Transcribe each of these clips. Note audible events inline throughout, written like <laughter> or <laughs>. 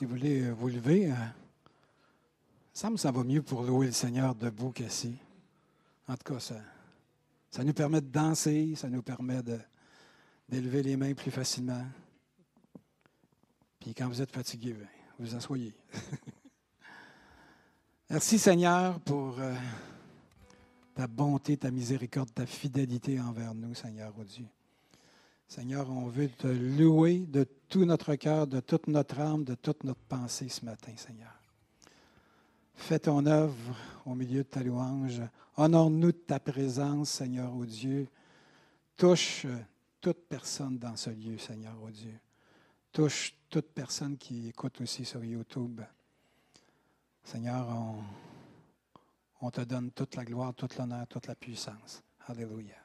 Si vous voulez euh, vous lever, euh, il me ça va mieux pour louer le Seigneur debout qu'assis. En tout cas, ça, ça nous permet de danser, ça nous permet d'élever les mains plus facilement. Puis quand vous êtes fatigué, ben, vous asseyez. <laughs> Merci Seigneur pour euh, ta bonté, ta miséricorde, ta fidélité envers nous, Seigneur oh Dieu. Seigneur, on veut te louer de tout notre cœur, de toute notre âme, de toute notre pensée ce matin, Seigneur. Fais ton œuvre au milieu de ta louange. Honore-nous de ta présence, Seigneur, ô Dieu. Touche toute personne dans ce lieu, Seigneur, ô Dieu. Touche toute personne qui écoute aussi sur YouTube. Seigneur, on, on te donne toute la gloire, toute l'honneur, toute la puissance. Alléluia.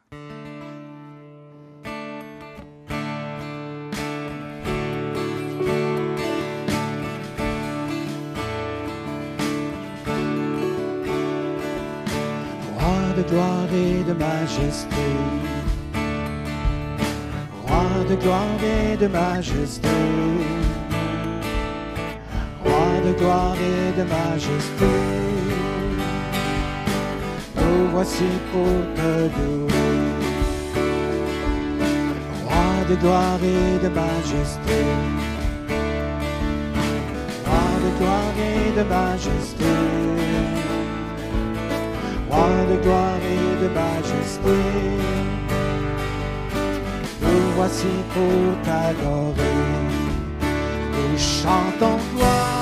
Gloire et de majesté. Roi de gloire et de majesté. Roi de gloire et de majesté. Nous voici pour te louer. Roi de gloire et de majesté. Roi de gloire et de majesté de gloire et de majesté. Nous voici pour t'adorer, nous chantons gloire.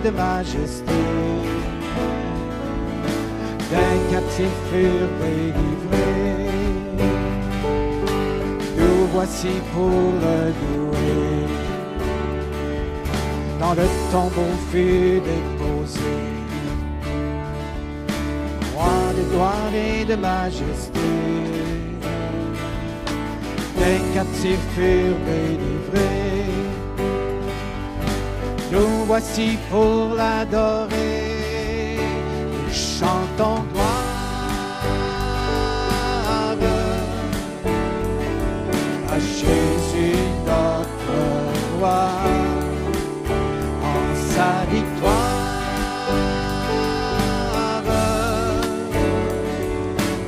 De majesté. Des captifs furent délivrés. Nous voici pour le louer. Dans le tombeau fut déposé. Roi de gloire et de majesté? Les captifs furent délivrés. Nous voici pour l'adorer, chantons gloire. À Jésus notre roi, en sa victoire,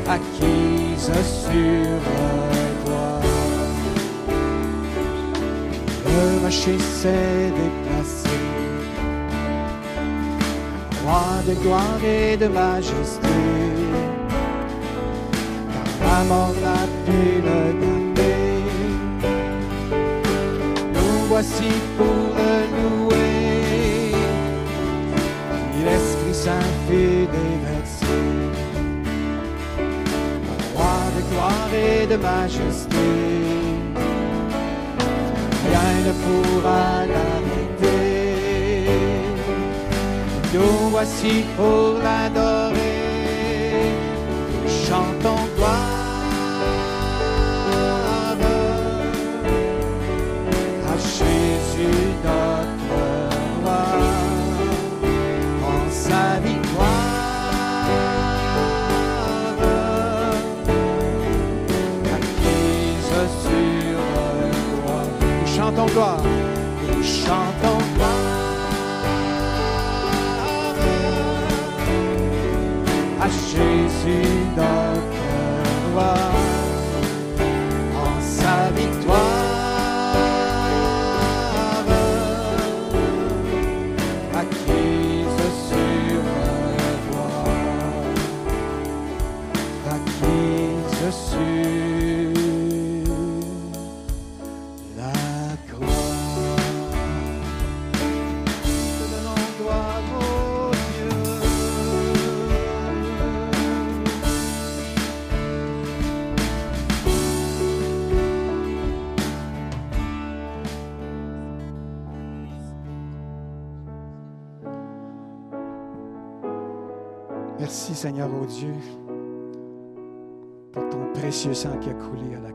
acquise sur. Le rocher s'est Roi de gloire et de majesté. Car la mort n'a pu le garder. Nous voici pour le louer. L'Esprit Saint fut déversé. Roi de gloire et de majesté rien ne pourra Nous voici pour l'adorer, chantons gloire. À Jésus notre roi, en sa victoire. acquise sur toi. Nous chantons gloire, À Jésus notre roi, Seigneur, ô Dieu, pour ton précieux sang qui a coulé à la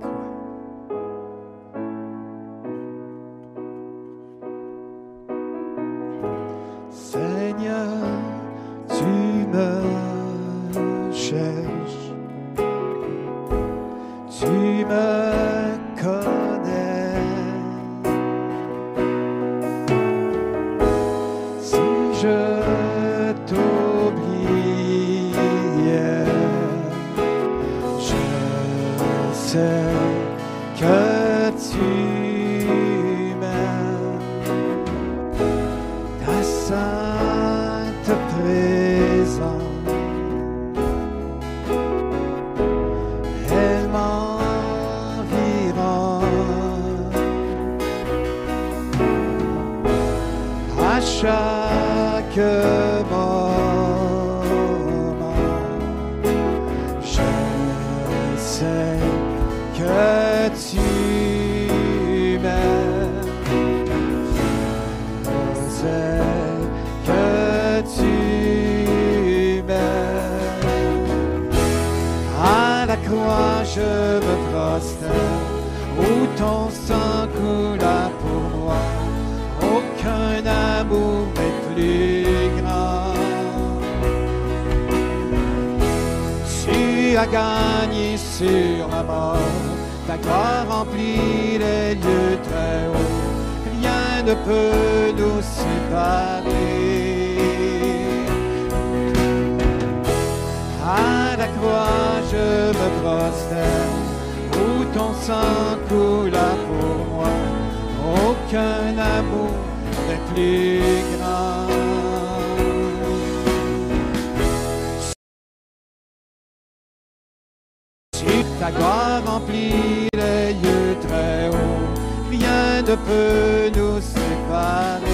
Ta gloire remplit les lieux très hauts, rien ne peut nous séparer.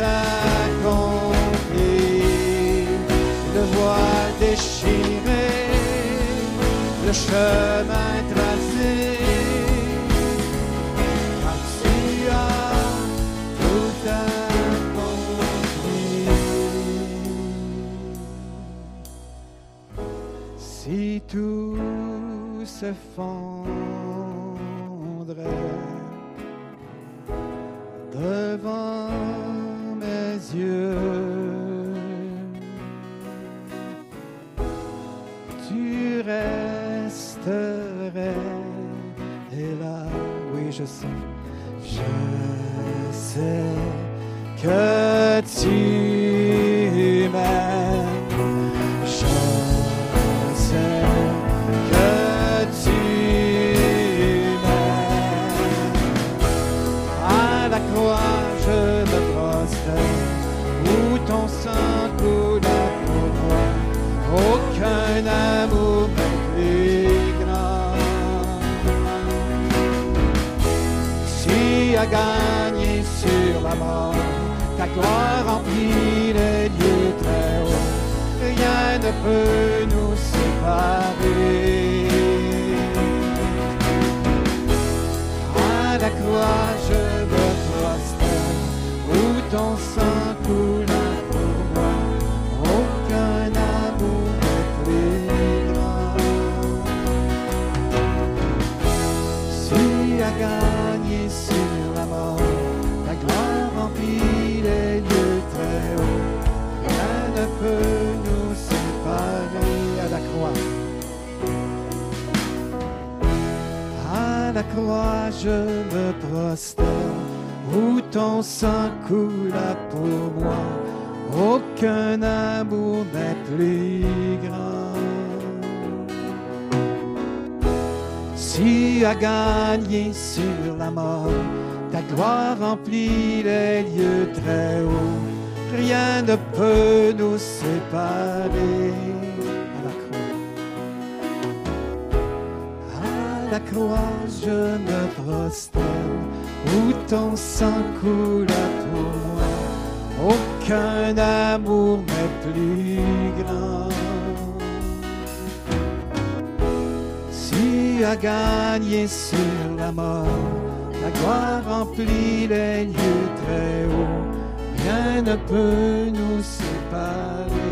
accompli, le voile déchiré, le chemin tracé. Car tu as tout accompli. Si tout se fond je me prosterne, où ton sang coula pour moi. Aucun amour n'est plus grand. Si a gagné sur la mort, ta gloire remplit les lieux très hauts. Rien ne peut nous séparer la croix, je me prosterne, où ton sang coula pour moi. Aucun amour n'est plus grand. Si a gagné sur la mort, la gloire remplit les lieux très hauts. Rien ne peut nous séparer.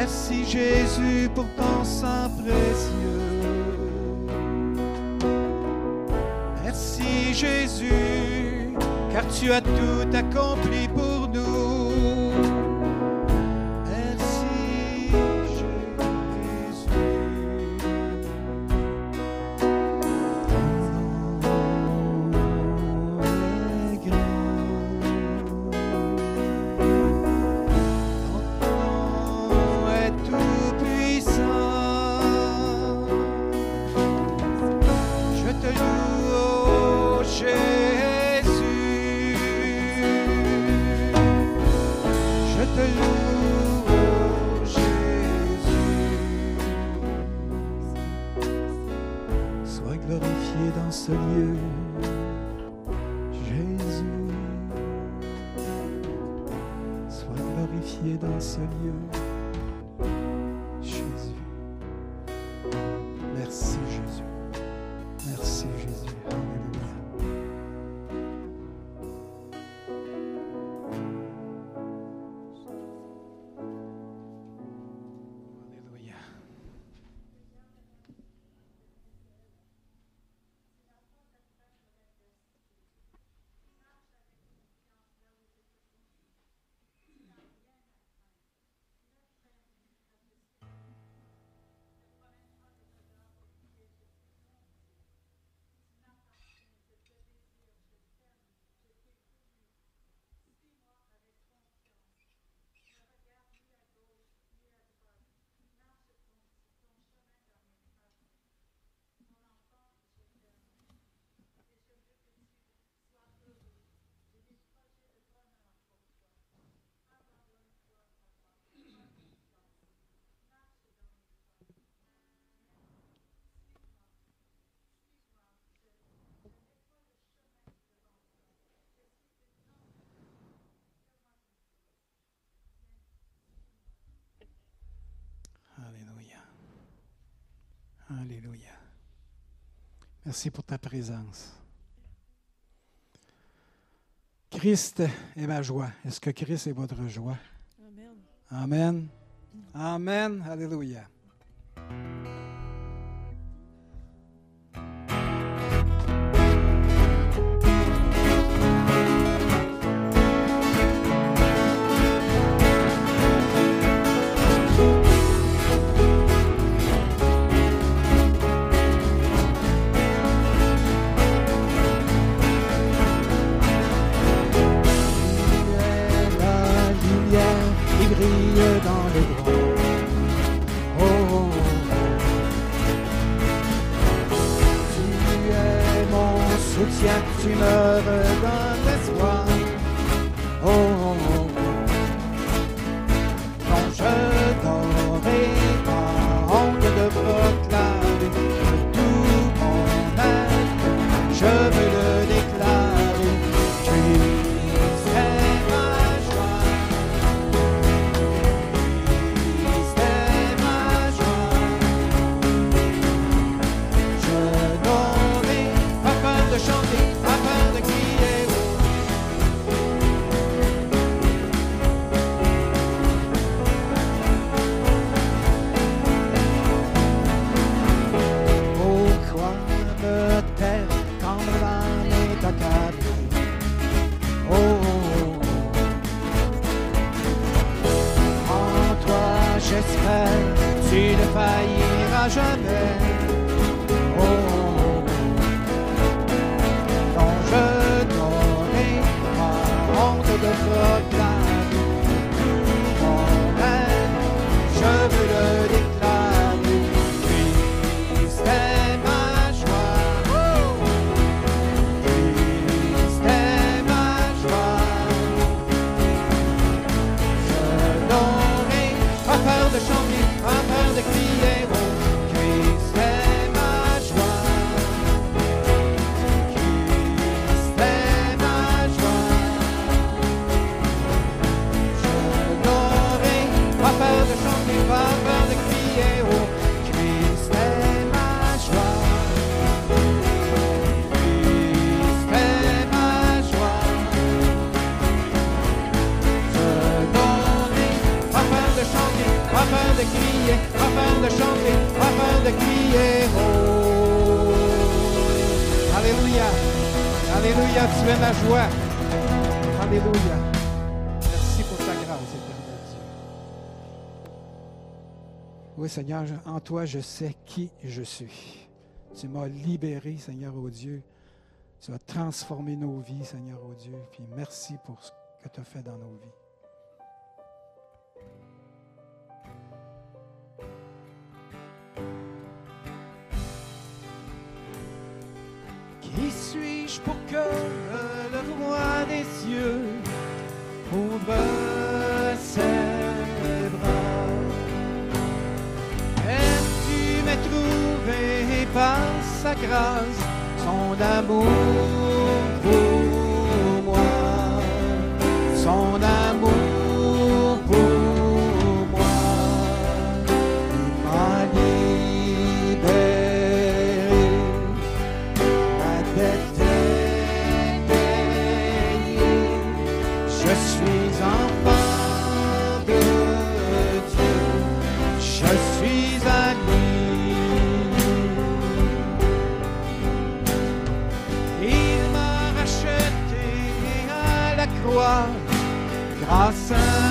Merci Jésus pour ton sang précieux. Merci Jésus, car tu as tout accompli pour nous. Alléluia. Merci pour ta présence. Christ est ma joie. Est-ce que Christ est votre joie? Amen. Amen. Amen. Alléluia. la joie. Alléluia. Merci pour ta grâce, éternel Dieu. Oui, Seigneur, en toi, je sais qui je suis. Tu m'as libéré, Seigneur, au oh Dieu. Tu as transformé nos vies, Seigneur, au oh Dieu. Puis merci pour ce que tu as fait dans nos vies. thank Qui suis-je pour que le roi des cieux ouvre ses bras? Aimes-tu m'as trouvé par sa grâce, son amour? awesome.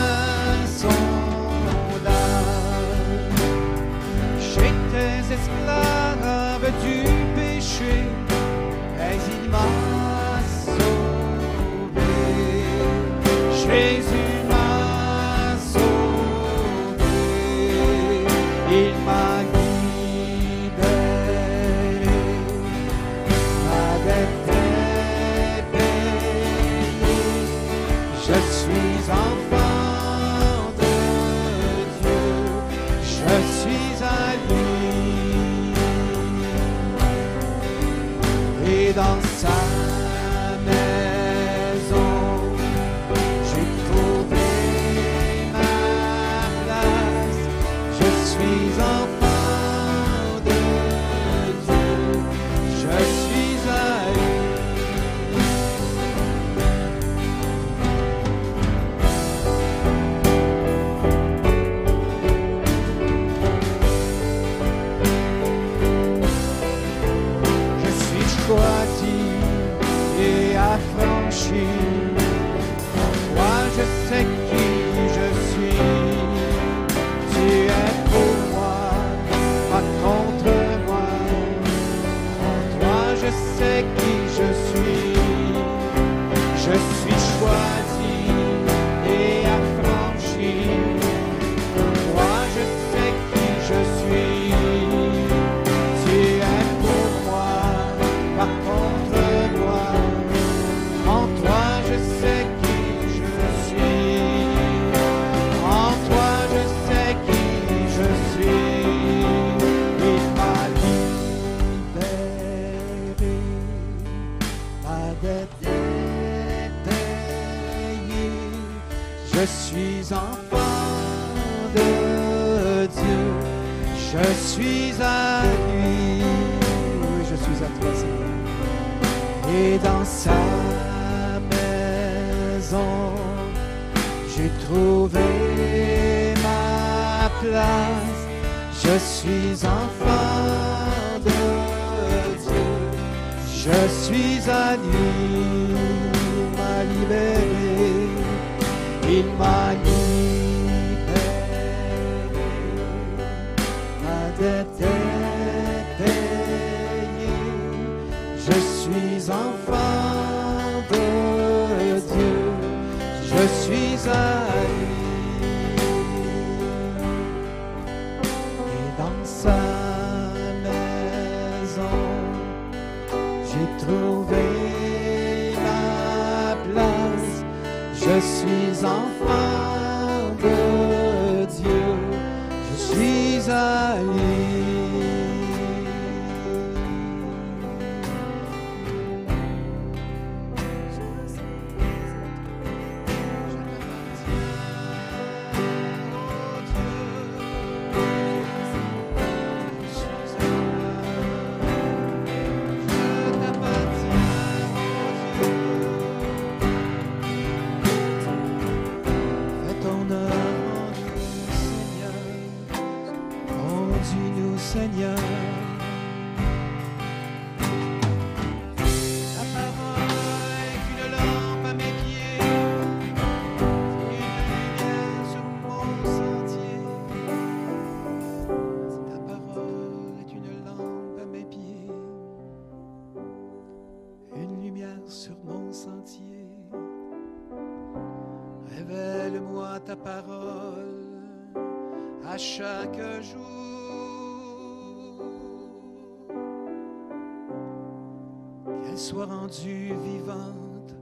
Soit rendue vivante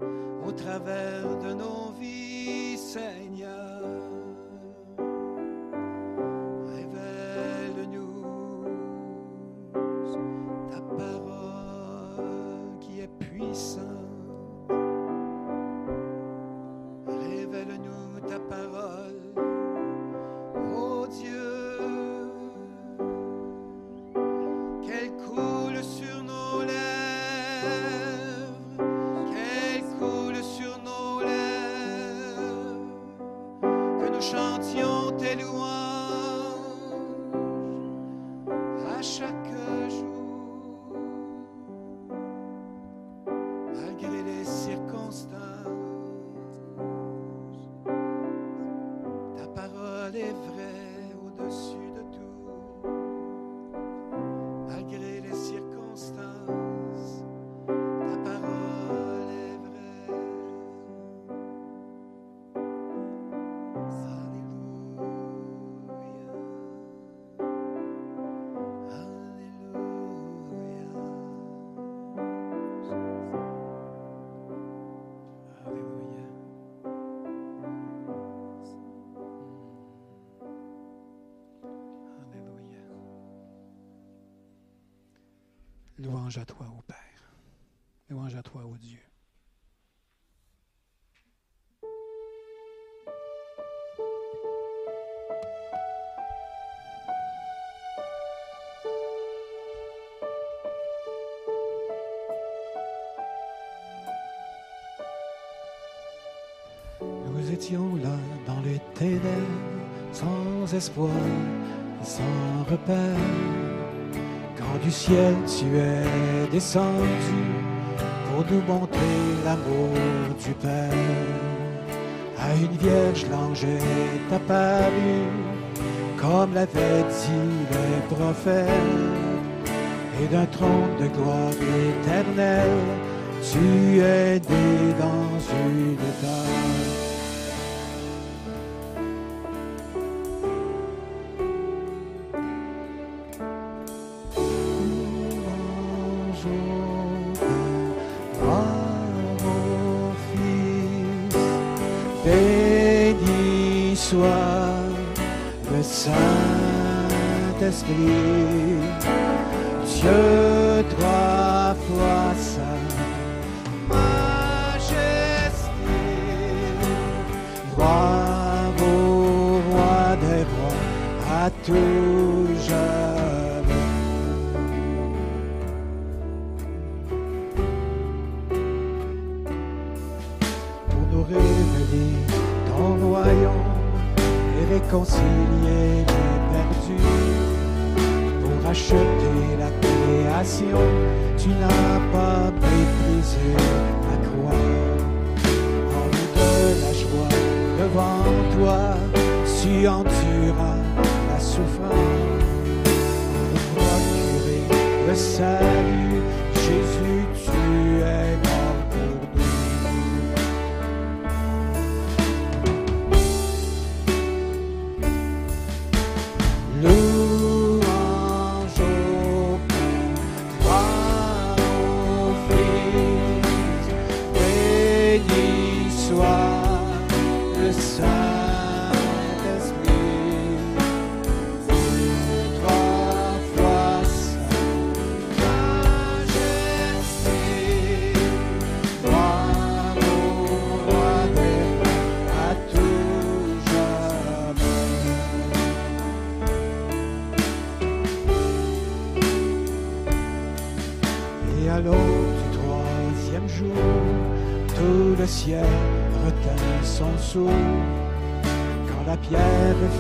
au travers de nos vies, Seigneur. Louange à toi, ô Père. Louange à toi, ô Dieu. Nous étions là dans les ténèbres, sans espoir sans repère. Du ciel tu es descendu pour nous montrer l'amour du Père. À une vierge, l'ange est apparu, comme l'avait dit le prophète. Et d'un trône de gloire éternelle, tu es né dans une. destiny.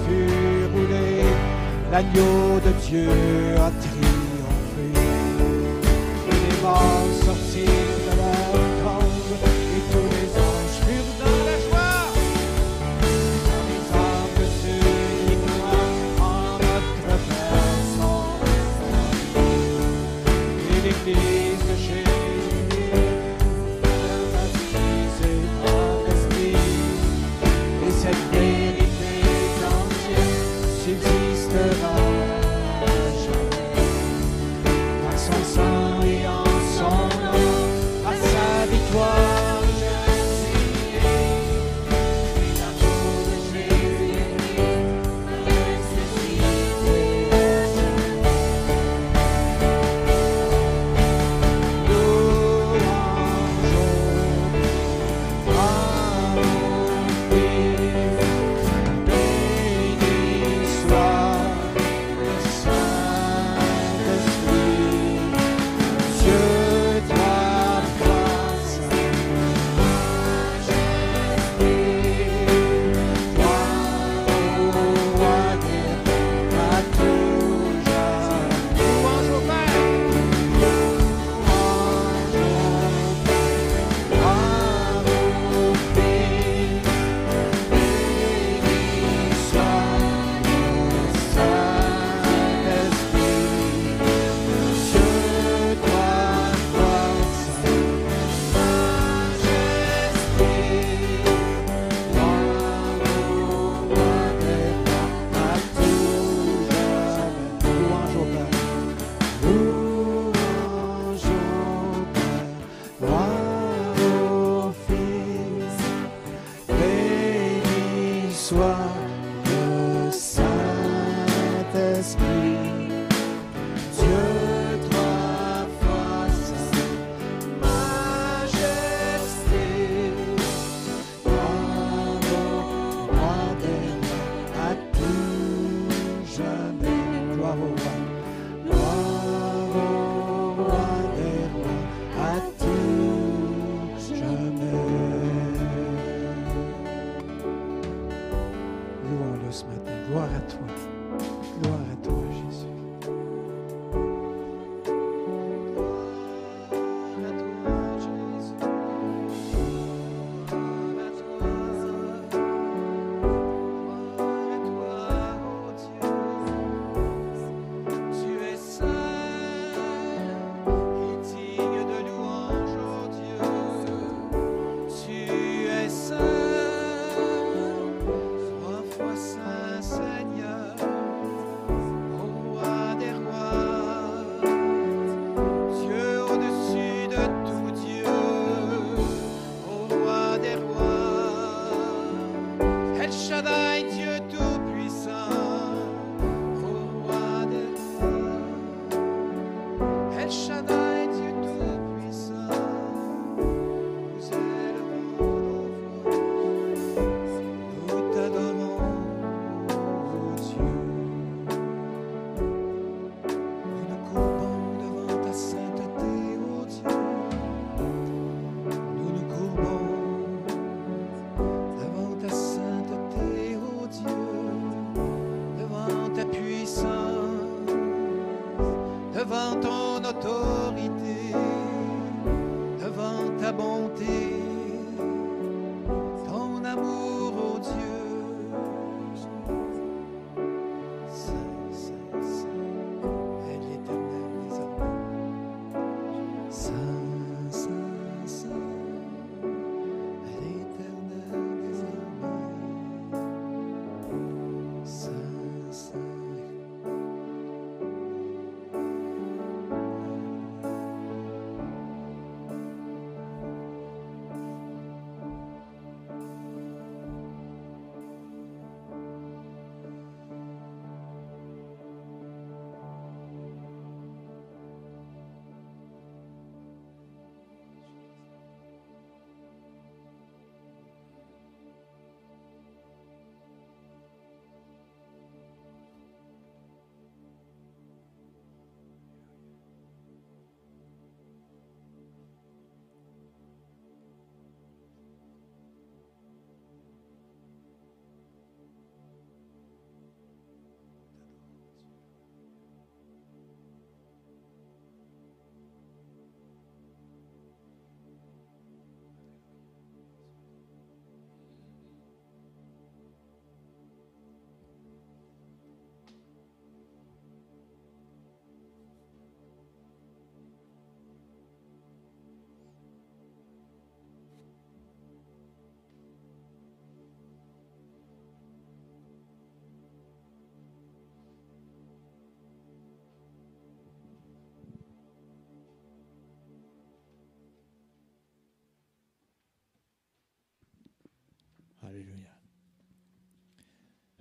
fut roulé, l'agneau de Dieu a triomphé.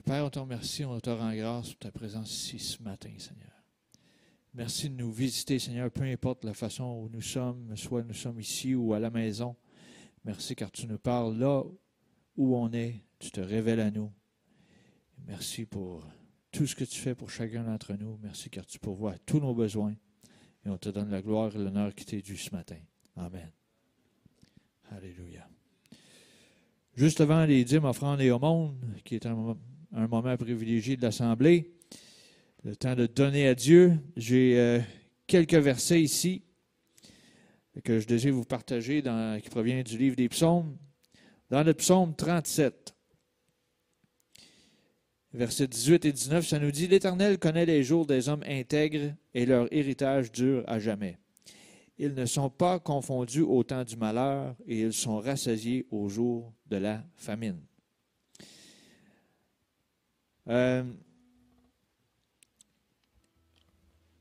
Père, on te remercie, on te rend grâce pour ta présence ici ce matin, Seigneur. Merci de nous visiter, Seigneur, peu importe la façon où nous sommes, soit nous sommes ici ou à la maison. Merci car tu nous parles là où on est, tu te révèles à nous. Merci pour tout ce que tu fais pour chacun d'entre nous. Merci car tu pourvois tous nos besoins. Et on te donne la gloire et l'honneur qui t'est dû ce matin. Amen. Alléluia. Juste avant les dîmes, offrandes et aumônes, qui est un, moment- un moment privilégié de l'Assemblée, le temps de donner à Dieu, j'ai euh, quelques versets ici que je désire vous partager qui proviennent du livre des psaumes. Dans le psaume 37, versets 18 et 19, ça nous dit L'Éternel connaît les jours des hommes intègres et leur héritage dure à jamais. Ils ne sont pas confondus au temps du malheur et ils sont rassasiés au jour de la famine. Euh,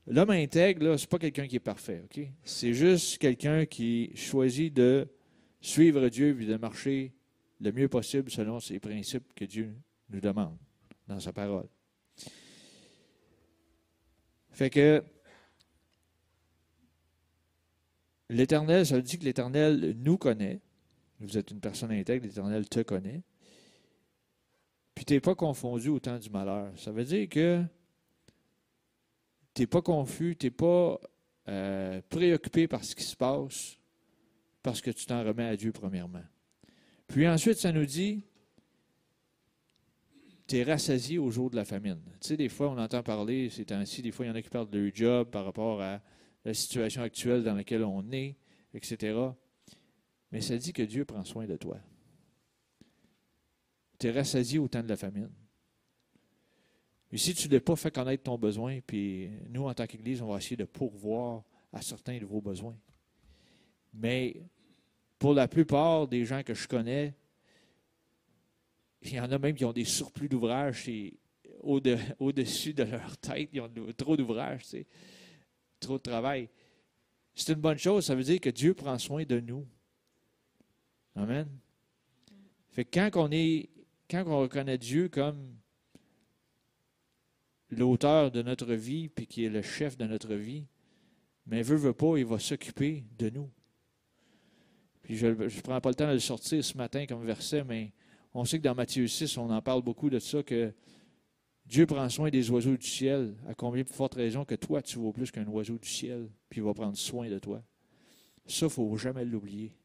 L'homme intègre, ce n'est pas quelqu'un qui est parfait? C'est juste quelqu'un qui choisit de suivre Dieu et de marcher le mieux possible selon ses principes que Dieu nous demande dans sa parole. Fait que l'Éternel, ça veut dire que l'Éternel nous connaît. Vous êtes une personne intègre, l'Éternel te connaît. Puis tu n'es pas confondu au temps du malheur. Ça veut dire que tu n'es pas confus, tu n'es pas euh, préoccupé par ce qui se passe, parce que tu t'en remets à Dieu premièrement. Puis ensuite, ça nous dit, tu es rassasié au jour de la famine. Tu sais, des fois, on entend parler ces temps-ci, des fois, il y en a qui parlent de leur job par rapport à la situation actuelle dans laquelle on est, etc. Mais ça dit que Dieu prend soin de toi. Tu es rassasié au temps de la famine. Et si tu ne l'as pas fait connaître ton besoin, puis nous, en tant qu'Église, on va essayer de pourvoir à certains de vos besoins. Mais pour la plupart des gens que je connais, il y en a même qui ont des surplus d'ouvrages au-dessus de leur tête. Ils ont trop d'ouvrages, trop de travail. C'est une bonne chose. Ça veut dire que Dieu prend soin de nous. Amen. Fait que quand on est, quand on reconnaît Dieu comme l'auteur de notre vie, puis qui est le chef de notre vie, mais veut, veut pas, il va s'occuper de nous. Puis je ne prends pas le temps de le sortir ce matin comme verset, mais on sait que dans Matthieu 6, on en parle beaucoup de ça, que Dieu prend soin des oiseaux du ciel, à combien de forte raison que toi, tu vaux plus qu'un oiseau du ciel, puis il va prendre soin de toi. Ça, il ne faut jamais l'oublier.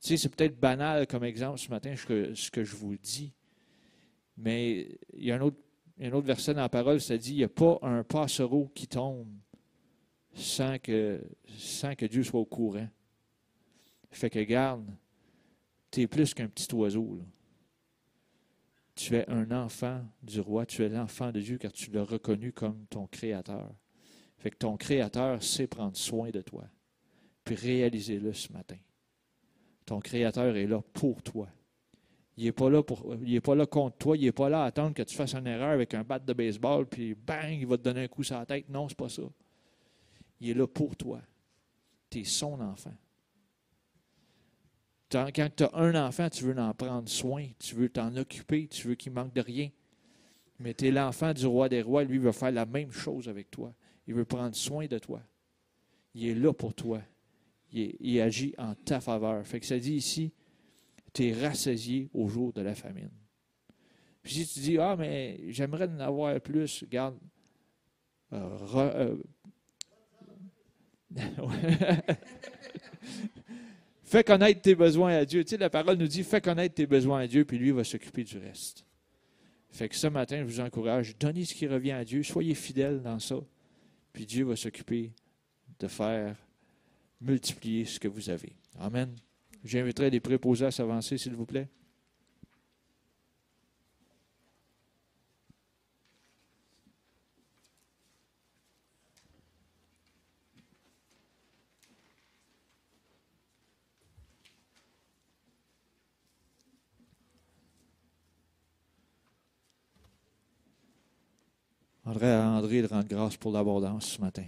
Tu sais, c'est peut-être banal comme exemple ce matin, ce que, ce que je vous dis, mais il y a un autre, autre verset dans la parole, ça dit, il n'y a pas un passereau qui tombe sans que, Dieu soit au courant. Fait que garde, tu es plus qu'un petit oiseau. Tu es un enfant du roi, tu es l'enfant de Dieu car tu l'as reconnu comme ton créateur. Fait que ton créateur sait prendre soin de toi. Puis réalisez-le ce matin. Ton créateur est là pour toi. Il n'est pas là pour, il est pas là contre toi. Il n'est pas là à attendre que tu fasses une erreur avec un bat de baseball, puis bang, il va te donner un coup sur la tête. Non, c'est pas ça. Il est là pour toi. Tu es son enfant. Quand tu as un enfant, tu veux en prendre soin, tu veux t'en occuper, tu veux qu'il manque de rien. Mais tu es l'enfant du roi des rois, lui veut faire la même chose avec toi. Il veut prendre soin de toi. Il est là pour toi. Il, il agit en ta faveur. Fait que ça dit ici, tu es rassasié au jour de la famine. Puis si tu dis, ah, mais j'aimerais en avoir plus, regarde, euh, euh, <laughs> fais connaître tes besoins à Dieu. Tu sais, la parole nous dit, fais connaître tes besoins à Dieu, puis lui va s'occuper du reste. Fait que ce matin, je vous encourage, donnez ce qui revient à Dieu, soyez fidèles dans ça, puis Dieu va s'occuper de faire multiplier ce que vous avez. Amen. J'inviterai les préposés à s'avancer, s'il vous plaît. André à André de rendre grâce pour l'abondance ce matin.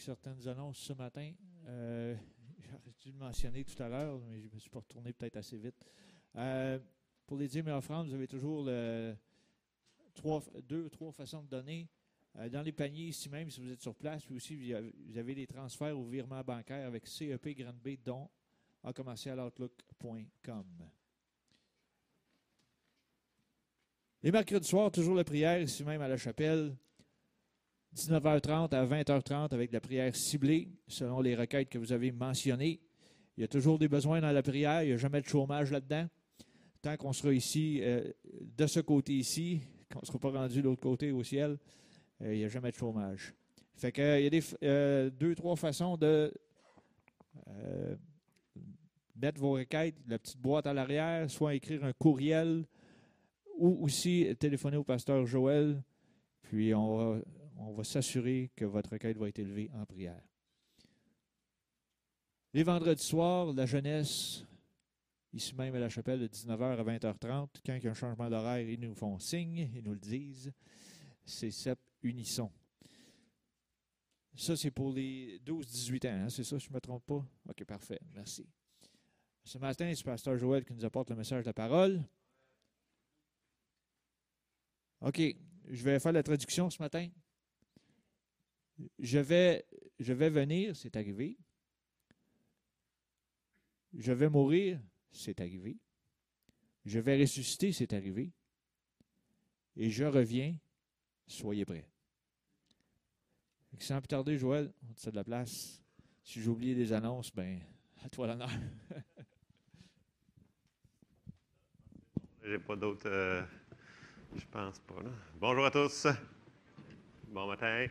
Certaines annonces ce matin. Euh, <laughs> J'aurais dû le mentionner tout à l'heure, mais je me suis pas retourné peut-être assez vite. Euh, pour les dîmes et offrandes, vous avez toujours deux ou trois façons de donner. Euh, dans les paniers, ici même, si vous êtes sur place, puis aussi, vous avez, vous avez les transferts ou virements bancaires avec CEP Grande B, dont en commercialoutlook.com. Les mercredis soirs, toujours la prière, ici même à la chapelle. 19h30 à 20h30 avec la prière ciblée selon les requêtes que vous avez mentionnées. Il y a toujours des besoins dans la prière, il n'y a jamais de chômage là-dedans. Tant qu'on sera ici, euh, de ce côté ici, qu'on ne sera pas rendu de l'autre côté au ciel, euh, il n'y a jamais de chômage. Fait que, euh, il y a des, deux, trois façons de mettre vos requêtes, la petite boîte à l'arrière, soit écrire un courriel ou aussi téléphoner au pasteur Joël, puis on va, on va s'assurer que votre requête va être élevée en prière. Les vendredis soirs, la jeunesse, ici même à la chapelle, de 19h à 20h30, quand il y a un changement d'horaire, ils nous font signe, ils nous le disent. C'est sept unissons. Ça, c'est pour les 12-18 ans, hein, c'est ça, je ne me trompe pas? OK, parfait, merci. Ce matin, c'est le pasteur Joël qui nous apporte le message de la parole. OK, je vais faire la traduction ce matin. Je vais, je vais venir, c'est arrivé. Je vais mourir, c'est arrivé. Je vais ressusciter, c'est arrivé. Et je reviens, soyez prêts. Sans plus tarder, Joël, on te de la place. Si j'ai oublié des annonces, ben, à toi l'honneur. <laughs> J'ai pas d'autres. Euh, je pense pas. Là. Bonjour à tous. Bon matin.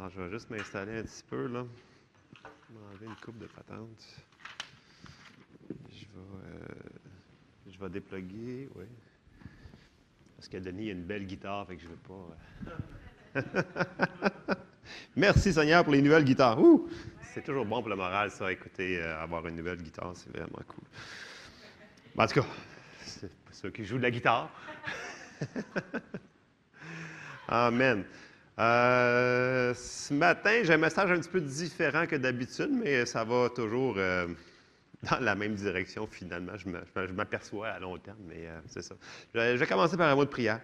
Alors, je vais juste m'installer un petit peu. là. M'enlever une coupe de patente. Je vais, euh, je vais déploguer, oui. Parce que Denis a une belle guitare, fait que je ne veux pas. Euh. <laughs> Merci Seigneur pour les nouvelles guitares. C'est toujours bon pour le moral, ça, écouter, euh, avoir une nouvelle guitare, c'est vraiment cool. en tout cas, c'est ceux qui jouent de la guitare. <laughs> Amen. Ce matin, j'ai un message un petit peu différent que d'habitude, mais ça va toujours <laughs> dans la même direction finalement. Je m'aperçois à long terme, mais euh, c'est ça. Je vais commencer par un mot de prière.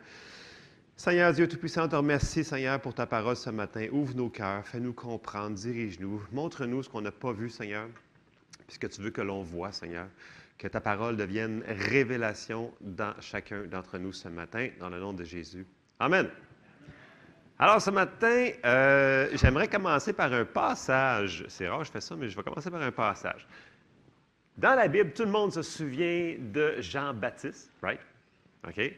Seigneur Dieu Tout-Puissant, te remercie, Seigneur, pour ta parole ce matin. Ouvre nos cœurs, fais-nous comprendre, dirige-nous, montre-nous ce qu'on n'a pas vu, Seigneur, puisque tu veux que l'on voit, Seigneur. Que ta parole devienne révélation dans chacun d'entre nous ce matin, dans le nom de Jésus. Amen. Alors, ce matin, euh, j'aimerais commencer par un passage. C'est rare, je fais ça, mais je vais commencer par un passage. Dans la Bible, tout le monde se souvient de Jean-Baptiste, right? OK?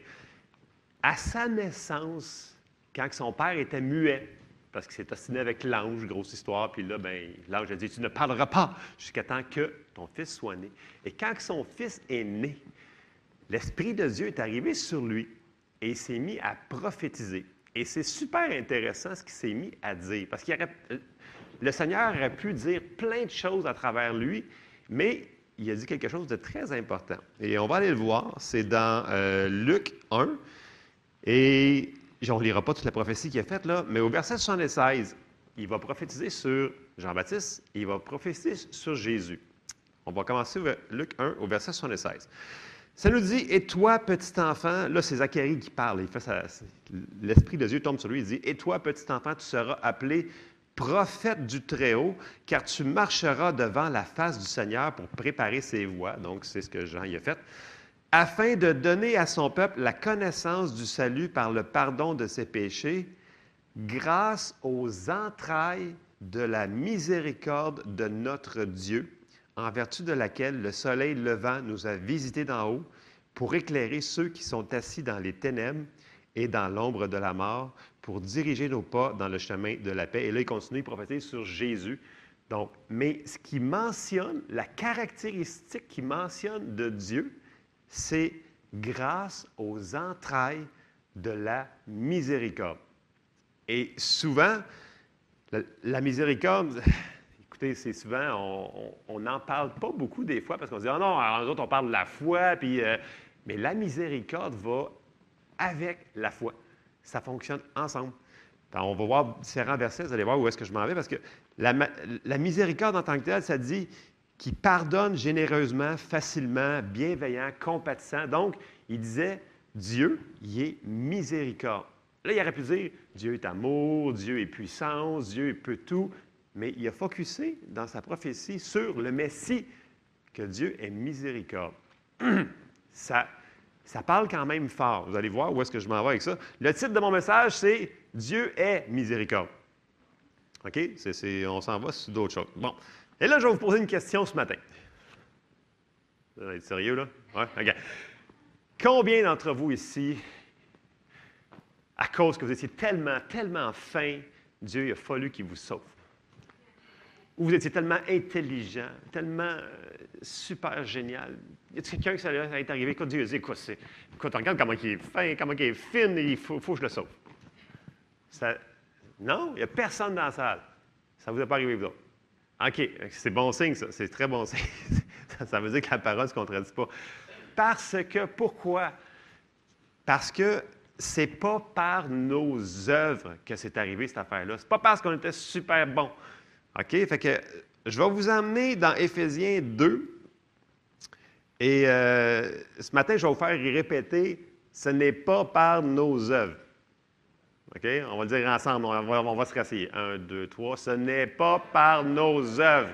À sa naissance, quand son père était muet, parce qu'il s'est ostiné avec l'ange, grosse histoire, puis là, ben, l'ange a dit Tu ne parleras pas jusqu'à temps que ton fils soit né. Et quand son fils est né, l'Esprit de Dieu est arrivé sur lui et il s'est mis à prophétiser. Et c'est super intéressant ce qu'il s'est mis à dire, parce que le Seigneur aurait pu dire plein de choses à travers lui, mais il a dit quelque chose de très important. Et on va aller le voir. C'est dans euh, Luc 1. Et on ne lira pas toute la prophétie qu'il a faite, là, mais au verset 76, il va prophétiser sur Jean-Baptiste il va prophétiser sur Jésus. On va commencer Luc 1 au verset 76. Ça nous dit, et toi, petit enfant, là c'est Zacharie qui parle, l'Esprit de Dieu tombe sur lui, il dit, et toi, petit enfant, tu seras appelé prophète du Très-Haut, car tu marcheras devant la face du Seigneur pour préparer ses voies. Donc, c'est ce que Jean y a fait. Afin de donner à son peuple la connaissance du salut par le pardon de ses péchés, grâce aux entrailles de la miséricorde de notre Dieu, en vertu de laquelle le soleil levant nous a visités d'en haut pour éclairer ceux qui sont assis dans les ténèbres et dans l'ombre de la mort, pour diriger nos pas dans le chemin de la paix. Et là, il continue de prophétiser sur Jésus. Donc, mais ce qui mentionne, la caractéristique qui mentionne de Dieu, c'est grâce aux entrailles de la miséricorde. Et souvent, la, miséricorde, <laughs> écoutez, c'est souvent, on n'en parle pas beaucoup des fois parce qu'on se dit, oh non, alors nous autres, on parle de la foi, puis, euh, mais la miséricorde va avec la foi ça fonctionne ensemble. on va voir différents versets, vous allez voir où est-ce que je m'en vais, parce que la, miséricorde en tant que telle, ça dit qui pardonne généreusement, facilement, bienveillant, compatissant. Donc, il disait, Dieu, il est miséricorde. Là, il aurait pu dire, Dieu est amour, Dieu est puissance, Dieu peut tout, mais il a focusé dans sa prophétie sur le Messie, que Dieu est miséricorde. <clears throat> ça, ça parle quand même fort. Vous allez voir où est-ce que je m'en vais avec ça. Le titre de mon message, c'est Dieu est miséricorde. OK? on s'en va sur d'autres choses. Bon. Et là, je vais vous poser une question ce matin. Vous allez être sérieux, là? Oui? OK. Combien d'entre vous ici, à cause que vous étiez tellement, tellement faim, Dieu a fallu qu'il vous sauve? Ou vous étiez tellement intelligent, tellement euh, super génial. Y a quelqu'un qui ça est arrivé? Écoute, Dieu dit, écoute, c'est- écoute, regarde comment il est fin, comment il est fin, il faut, que je le sauve. Non, il n'y a personne dans la salle. Ça ne vous est pas arrivé, vous autres. OK, c'est bon signe, ça. C'est très bon signe. <laughs> ça, ça veut dire que la parole ne se contredit pas. Parce que, pourquoi? Parce que c'est pas par nos œuvres que c'est arrivé, cette affaire-là. C'est pas parce qu'on était super bon. OK? Fait que je vais vous emmener dans Éphésiens 2. Et euh, ce matin, je vais vous faire répéter ce n'est pas par nos œuvres. OK? On va le dire ensemble, on va, se rasseyer. Un, deux, trois. Ce n'est pas par nos œuvres.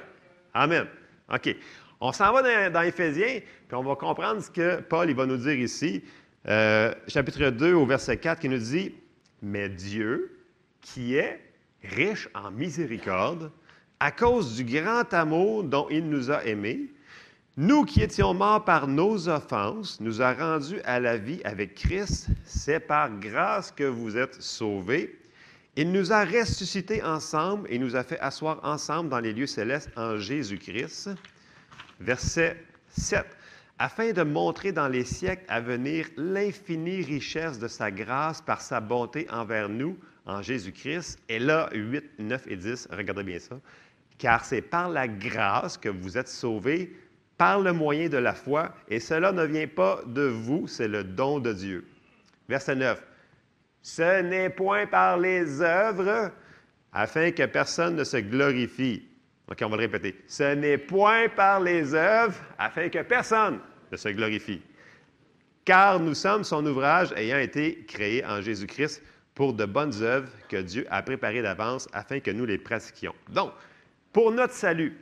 Amen. OK. On s'en va dans, Éphésiens, puis on va comprendre ce que Paul va nous dire ici. Euh, chapitre 2, au verset 4, qui nous dit Mais Dieu, qui est riche en miséricorde, à cause du grand amour dont il nous a aimés, nous qui étions morts par nos offenses, nous a rendus à la vie avec Christ. C'est par grâce que vous êtes sauvés. Il nous a ressuscités ensemble et nous a fait asseoir ensemble dans les lieux célestes en Jésus-Christ. Verset 7. Afin de montrer dans les siècles à venir l'infinie richesse de sa grâce par sa bonté envers nous en Jésus-Christ. Et là, 8, 9 et 10, regardez bien ça. Car c'est par la grâce que vous êtes sauvés par le moyen de la foi, et cela ne vient pas de vous, c'est le don de Dieu. Verset 9. Ce n'est point par les œuvres, afin que personne ne se glorifie. OK, on va le répéter. Ce n'est point par les œuvres, afin que personne ne se glorifie. Car nous sommes son ouvrage ayant été créé en Jésus-Christ pour de bonnes œuvres que Dieu a préparées d'avance afin que nous les pratiquions. Donc, pour notre salut,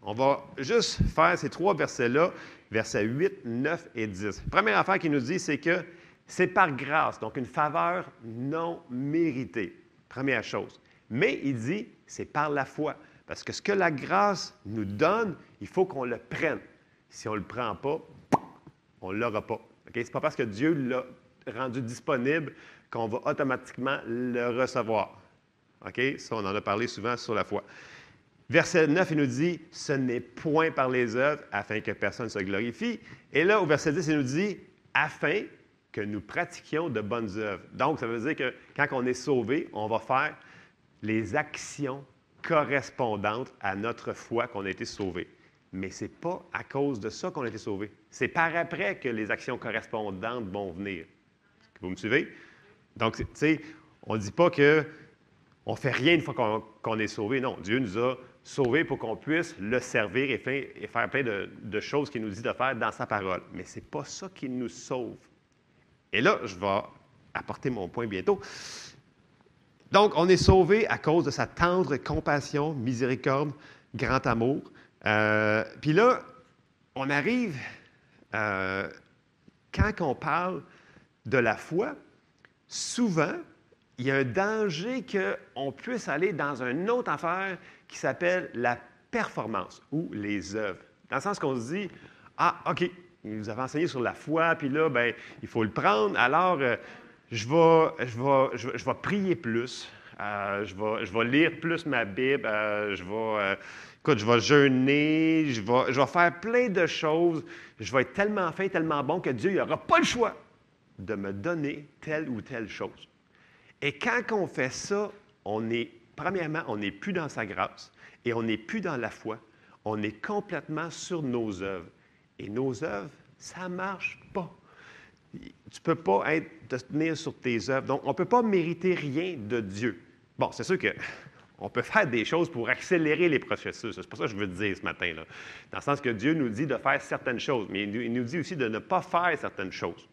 on va juste faire ces trois versets-là, versets 8, 9 et 10. Première affaire qu'il nous dit, c'est que c'est par grâce, donc une faveur non méritée. Première chose. Mais il dit, c'est par la foi. Parce que ce que la grâce nous donne, il faut qu'on le prenne. Si on ne le prend pas, on ne l'aura pas. Ce n'est pas parce que Dieu l'a rendu disponible qu'on va automatiquement le recevoir. OK? Ça, on en a parlé souvent sur la foi. Verset 9, il nous dit Ce n'est point par les œuvres afin que personne se glorifie. Et là, au verset 10, il nous dit Afin que nous pratiquions de bonnes œuvres. Donc, ça veut dire que quand on est sauvé, on va faire les actions correspondantes à notre foi qu'on a été sauvé. Mais ce n'est pas à cause de ça qu'on a été sauvé. C'est par après que les actions correspondantes vont venir. Vous me suivez? Donc, tu sais, on ne dit pas que on ne fait rien une fois qu'on est sauvé. Non, Dieu nous a sauvés pour qu'on puisse le servir et faire, plein de, de choses qu'il nous dit de faire dans sa parole. Mais ce n'est pas ça qui nous sauve. Et là, je vais apporter mon point bientôt. Donc, on est sauvé à cause de sa tendre compassion, miséricorde, grand amour. Euh, Puis là, on arrive, euh, quand on parle de la foi, souvent, il y a un danger qu'on puisse aller dans une autre affaire qui s'appelle la performance ou les œuvres. Dans le sens qu'on se dit, ah, OK, il nous avait enseigné sur la foi, puis là, ben, il faut le prendre, alors euh, je, vais, je, vais, je, vais, prier plus, euh, je, vais, je vais lire plus ma Bible, euh, je vais, écoute, je vais jeûner, je vais, je vais faire plein de choses, je vais être tellement fin, tellement bon que Dieu n'aura pas le choix de me donner telle ou telle chose. Et quand on fait ça, on est, premièrement, on n'est plus dans sa grâce et on n'est plus dans la foi. On est complètement sur nos œuvres. Et nos œuvres, ça ne marche pas. Tu ne peux pas être, te tenir sur tes œuvres. Donc, on ne peut pas mériter rien de Dieu. Bon, c'est sûr qu'on <laughs> peut faire des choses pour accélérer les processus. C'est pour ça que je veux te dire ce matin. Là. Dans le sens que Dieu nous dit de faire certaines choses, mais il nous dit aussi de ne pas faire certaines choses.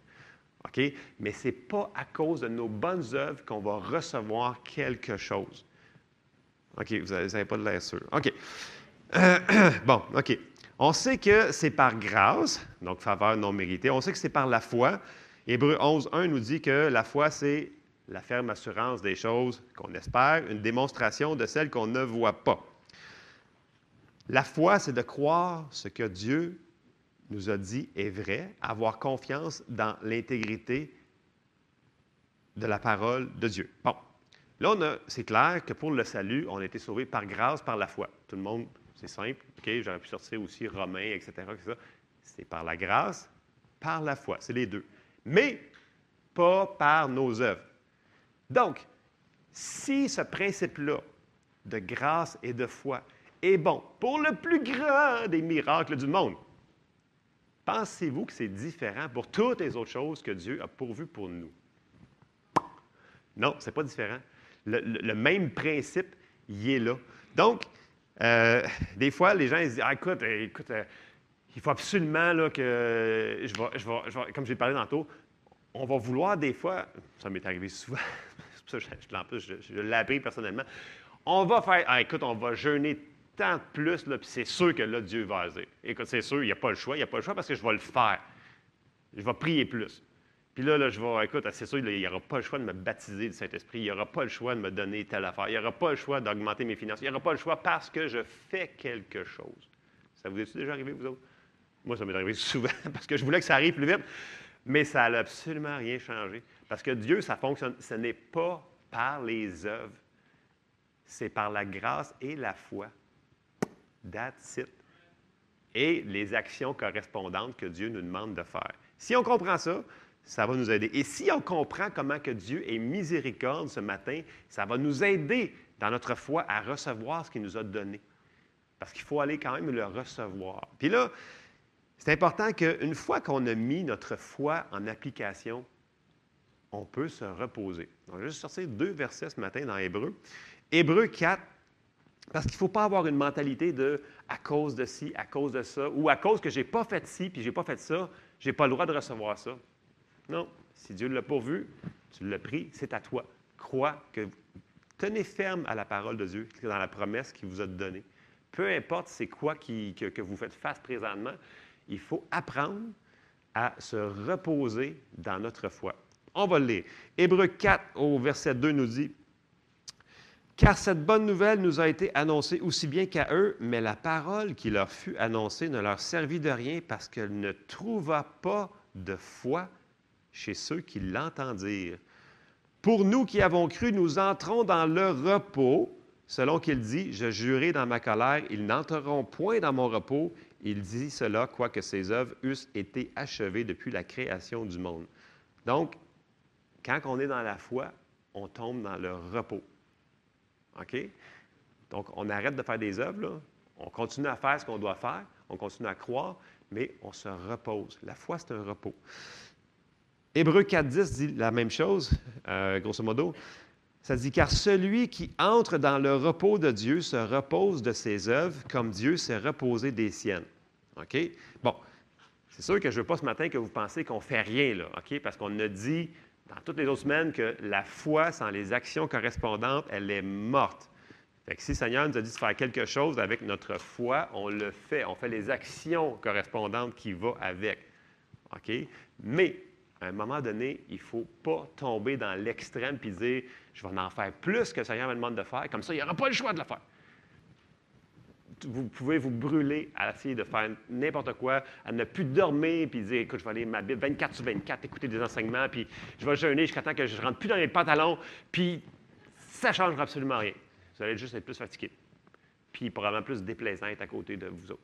OK? Mais ce n'est pas à cause de nos bonnes œuvres qu'on va recevoir quelque chose. OK, vous n'avez pas de l'air sûr. OK. <clears throat> Bon, OK. On sait que c'est par grâce, donc faveur non méritée. On sait que c'est par la foi. Hébreu 11, 1 nous dit que la foi, c'est la ferme assurance des choses qu'on espère, une démonstration de celles qu'on ne voit pas. La foi, c'est de croire ce que Dieu nous a dit est vrai, avoir confiance dans l'intégrité de la parole de Dieu. Bon. Là, c'est clair que pour le salut, on a été sauvé par grâce, par la foi. Tout le monde, c'est simple. OK, j'aurais pu sortir aussi Romain, etc. etc. C'est par la grâce, par la foi. C'est les deux. Mais pas par nos œuvres. Donc, si ce principe-là de grâce et de foi est bon pour le plus grand des miracles du monde, pensez-vous que c'est différent pour toutes les autres choses que Dieu a pourvues pour nous? Non, ce n'est pas différent. Le, même principe, il est là. Donc, euh, des fois, les gens ils se disent Ah, écoute, euh, écoute, euh, il faut absolument là, que je vais, je vais- je vais- comme j'ai parlé tantôt, on va vouloir des fois, ça m'est arrivé souvent, <laughs> c'est pour ça que je, je- en plus, je, je personnellement, on va faire, ah, écoute, on va jeûner tant de plus, puis c'est sûr que là, Dieu va agir. Écoute, c'est sûr, il n'y a pas le choix, il n'y a pas le choix parce que je vais le faire. Je vais prier plus. Puis là, là, je vais, écoute, c'est sûr, il n'y aura pas le choix de me baptiser du Saint-Esprit, il n'y aura pas le choix de me donner telle affaire, il n'y aura pas le choix d'augmenter mes finances, il n'y aura pas le choix parce que je fais quelque chose. Ça vous est déjà arrivé, vous autres? Moi, ça m'est arrivé <laughs> souvent parce que je voulais que ça arrive plus vite, mais ça n'a absolument rien changé. Parce que Dieu, ça fonctionne. Ce n'est pas par les œuvres, c'est par la grâce et la foi. That's it. Et les actions correspondantes que Dieu nous demande de faire. Si on comprend ça, ça va nous aider. Et si on comprend comment que Dieu est miséricorde ce matin, ça va nous aider dans notre foi à recevoir ce qu'il nous a donné. Parce qu'il faut aller quand même le recevoir. Puis là, c'est important qu'une fois qu'on a mis notre foi en application, on peut se reposer. On va juste sortir deux versets ce matin dans Hébreu. Hébreu 4, parce qu'il ne faut pas avoir une mentalité de à cause de ci, à cause de ça, ou à cause que je n'ai pas fait ci, puis je n'ai pas fait ça, je n'ai pas le droit de recevoir ça. Non, si Dieu l'a pourvu, tu l'as pris, c'est à toi. Crois que tenez ferme à la parole de Dieu, dans la promesse qu'il vous a donnée. Peu importe c'est quoi que, que vous faites face présentement, il faut apprendre à se reposer dans notre foi. On va le lire. Hébreu 4 au verset 2 nous dit, Car cette bonne nouvelle nous a été annoncée aussi bien qu'à eux, mais la parole qui leur fut annoncée ne leur servit de rien parce qu'elle ne trouva pas de foi chez ceux qui l'entendirent. Pour nous qui avons cru, nous entrons dans le repos, selon qu'il dit, je jurai dans ma colère, ils n'entreront point dans mon repos. Il dit cela, quoique ses œuvres eussent été achevées depuis la création du monde. Donc, quand on est dans la foi, on tombe dans le repos. OK? Donc, on arrête de faire des œuvres, on continue à faire ce qu'on doit faire, on continue à croire, mais on se repose. La foi, c'est un repos. Hébreu 4.10 dit la même chose, euh, grosso modo. Ça dit, car celui qui entre dans le repos de Dieu se repose de ses œuvres comme Dieu s'est reposé des siennes. OK? Bon, c'est sûr que je ne veux pas ce matin que vous pensez qu'on ne fait rien, là, OK? Parce qu'on a dit dans toutes les autres semaines que la foi sans les actions correspondantes, elle est morte. Fait que si le Seigneur nous a dit de faire quelque chose avec notre foi, on le fait. On fait les actions correspondantes qui vont avec. OK? Mais, à un moment donné, il ne faut pas tomber dans l'extrême puis dire je vais en faire plus que le Seigneur me demande de faire. Comme ça, il n'y aura pas le choix de le faire. Vous pouvez vous brûler à essayer de faire n'importe quoi, à ne plus dormir, puis dire, écoute, je vais aller ma Bible 24 sur 24, écouter des enseignements, puis je vais jeûner jusqu'à temps que je ne rentre plus dans les pantalons, puis ça ne changera absolument rien. Vous allez juste être plus fatigué, puis probablement plus déplaisant être à côté de vous autres.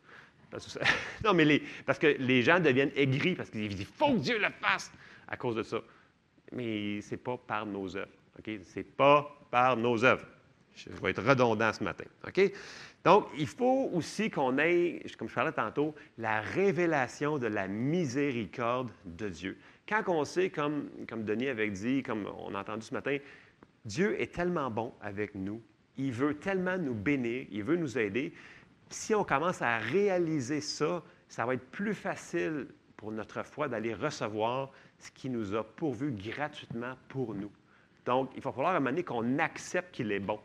Parce que, <laughs> non, mais les- parce que les gens deviennent aigris, parce qu'ils disent, faut que Dieu le fasse à cause de ça. Mais ce n'est pas par nos œuvres. OK? Ce n'est pas par nos œuvres. Je vais être redondant ce matin. OK? Donc, il faut aussi qu'on ait, comme je parlais tantôt, la révélation de la miséricorde de Dieu. Quand on sait, comme, comme Denis avait dit, comme on a entendu ce matin, Dieu est tellement bon avec nous, il veut tellement nous bénir, il veut nous aider. Si on commence à réaliser ça, ça va être plus facile pour notre foi d'aller recevoir ce qui nous a pourvu gratuitement pour nous. Donc, il va falloir à un moment donné qu'on accepte qu'il est bon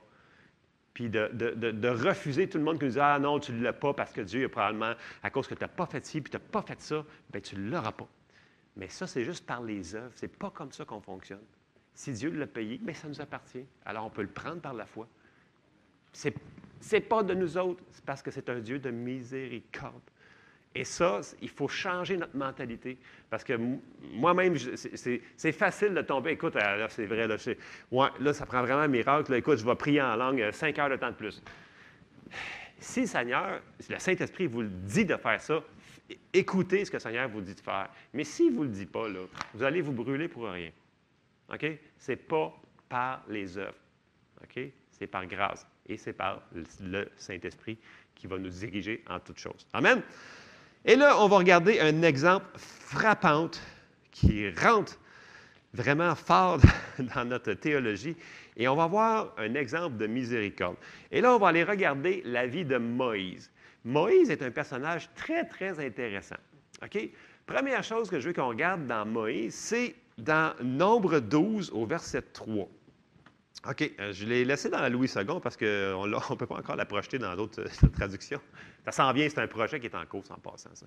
puis de, refuser tout le monde qui nous dit Ah non, tu ne l'as pas parce que Dieu est probablement, à cause que tu n'as pas fait ci, puis tu n'as pas fait ça, bien tu ne l'auras pas. Mais ça, c'est juste par les œuvres. Ce n'est pas comme ça qu'on fonctionne. Si Dieu l'a payé, mais ça nous appartient. Alors on peut le prendre par la foi. Ce n'est pas de nous autres, c'est parce que c'est un Dieu de miséricorde. Et ça, il faut changer notre mentalité. Parce que moi-même, c'est facile de tomber. Écoute, euh, c'est vrai, là, là, ça prend vraiment un miracle. écoute, je vais prier en langue euh, cinq heures de temps de plus. Si Seigneur, si le Saint-Esprit vous le dit de faire ça, écoutez ce que le Seigneur vous dit de faire. Mais s'il ne vous le dit pas, là, vous allez vous brûler pour rien. OK? Ce n'est pas par les œuvres. OK? C'est par grâce. Et c'est par le Saint-Esprit qui va nous diriger en toutes choses. Amen. Et là, on va regarder un exemple frappant qui rentre vraiment fort <laughs> dans notre théologie. Et on va voir un exemple de miséricorde. Et là, on va aller regarder la vie de Moïse. Moïse est un personnage très, très intéressant. OK? Première chose que je veux qu'on regarde dans Moïse, c'est dans Nombre 12 au verset 3. OK, euh, je l'ai laissé dans la <laughs> Louis II parce qu'on ne peut pas encore la projeter dans d'autres euh, <laughs> traductions. Ça s'en vient, c'est un projet qui est en cours en passant. Ça,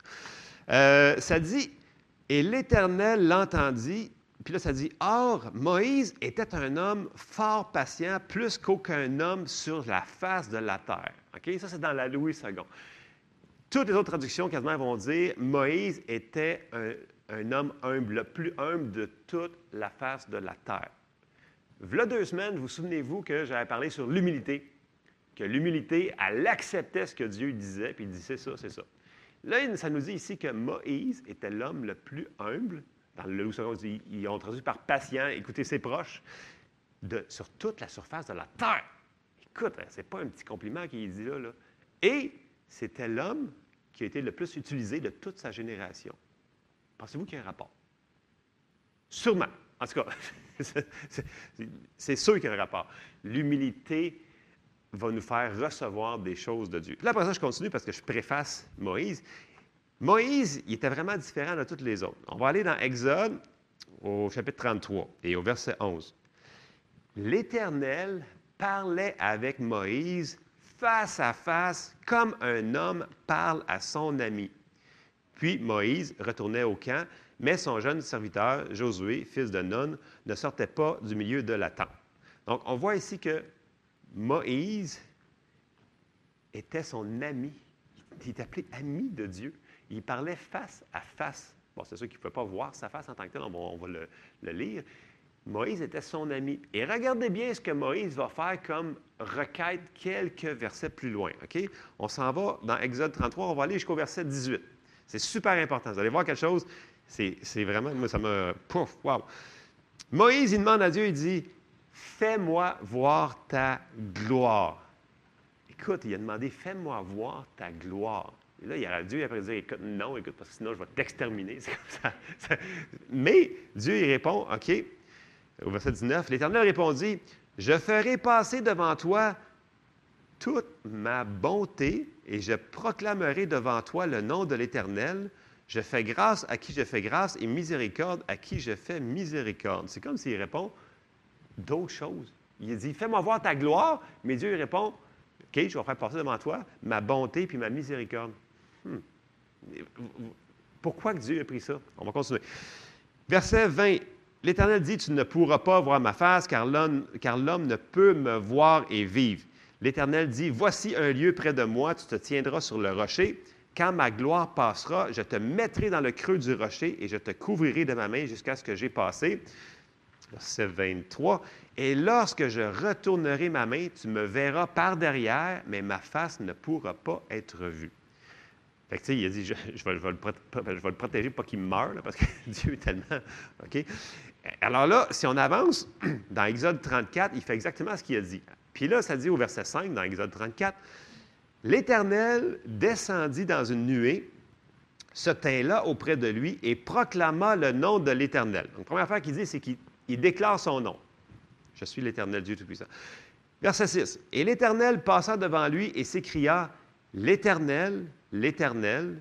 euh, ça dit Et l'Éternel l'entendit, puis là, ça dit Or, Moïse était un homme fort patient, plus qu'aucun homme sur la face de la terre. OK, ça, c'est dans la Louis II. Toutes les autres traductions quasiment vont dire Moïse était un homme humble, le plus humble de toute la face de la terre. Voilà deux semaines, vous souvenez-vous que j'avais parlé sur l'humilité, que l'humilité, elle acceptait ce que Dieu disait, puis il dit c'est ça, c'est ça. Là, ça nous dit ici que Moïse était l'homme le plus humble. Dans le dit, ils ont traduit par patient, écoutez ses proches, sur toute la surface de la terre. Écoute, hein, c'est pas un petit compliment qu'il dit là, là. Et c'était l'homme qui a été le plus utilisé de toute sa génération. Pensez-vous qu'il y a un rapport? Sûrement. En tout cas, <laughs> c'est sûr qu'il y a un rapport. L'humilité va nous faire recevoir des choses de Dieu. Là, après ça, je continue parce que je préface Moïse. Moïse, il était vraiment différent de toutes les autres. On va aller dans Exode au chapitre 33 et au verset 11. L'Éternel parlait avec Moïse face à face comme un homme parle à son ami. Puis Moïse retournait au camp mais son jeune serviteur, Josué, fils de Nun, ne sortait pas du milieu de la tente. Donc, on voit ici que Moïse était son ami. Il est appelé ami de Dieu. Il parlait face à face. Bon, c'est sûr qu'il ne pouvait pas voir sa face en tant que tel, on va, le, lire. Moïse était son ami. Et regardez bien ce que Moïse va faire comme requête quelques versets plus loin. On s'en va dans Exode 33, on va aller jusqu'au verset 18. C'est super important. Vous allez voir quelque chose. C'est vraiment, moi, ça me. Pouf, wow. Moïse, il demande à Dieu, il dit Fais-moi voir ta gloire. Écoute, il a demandé Fais-moi voir ta gloire. Et là, il a Dieu après dire Écoute, non, écoute, parce que sinon, je vais t'exterminer. <laughs> Mais Dieu, il répond OK. Au verset 19, l'Éternel répondit Je ferai passer devant toi toute ma bonté et je proclamerai devant toi le nom de l'Éternel je fais grâce à qui je fais grâce et miséricorde à qui je fais miséricorde. C'est comme s'il répond d'autres choses. Il dit Fais-moi voir ta gloire, mais Dieu répond OK, je vais faire passer devant toi ma bonté puis ma miséricorde. Hmm. Pourquoi que Dieu a pris ça? On va continuer. Verset 20. L'Éternel dit Tu ne pourras pas voir ma face, car l'homme ne peut me voir et vivre. L'Éternel dit Voici un lieu près de moi, tu te tiendras sur le rocher. Quand ma gloire passera, je te mettrai dans le creux du rocher et je te couvrirai de ma main jusqu'à ce que j'ai passé. Verset 23. Et lorsque je retournerai ma main, tu me verras par derrière, mais ma face ne pourra pas être vue. Fait que, il a dit, je, vais, le, protéger, pas qu'il meure, parce que <laughs> Dieu est tellement... Alors là, si on avance, <clears throat> dans Exode 34, il fait exactement ce qu'il a dit. Puis là, ça dit au verset 5, dans Exode 34, L'Éternel descendit dans une nuée, se tint là auprès de lui et proclama le nom de l'Éternel. Donc, première affaire qu'il dit, c'est qu'il déclare son nom. Je suis l'Éternel Dieu Tout-Puissant. Verset 6. Et l'Éternel passa devant lui et s'écria L'Éternel, l'Éternel,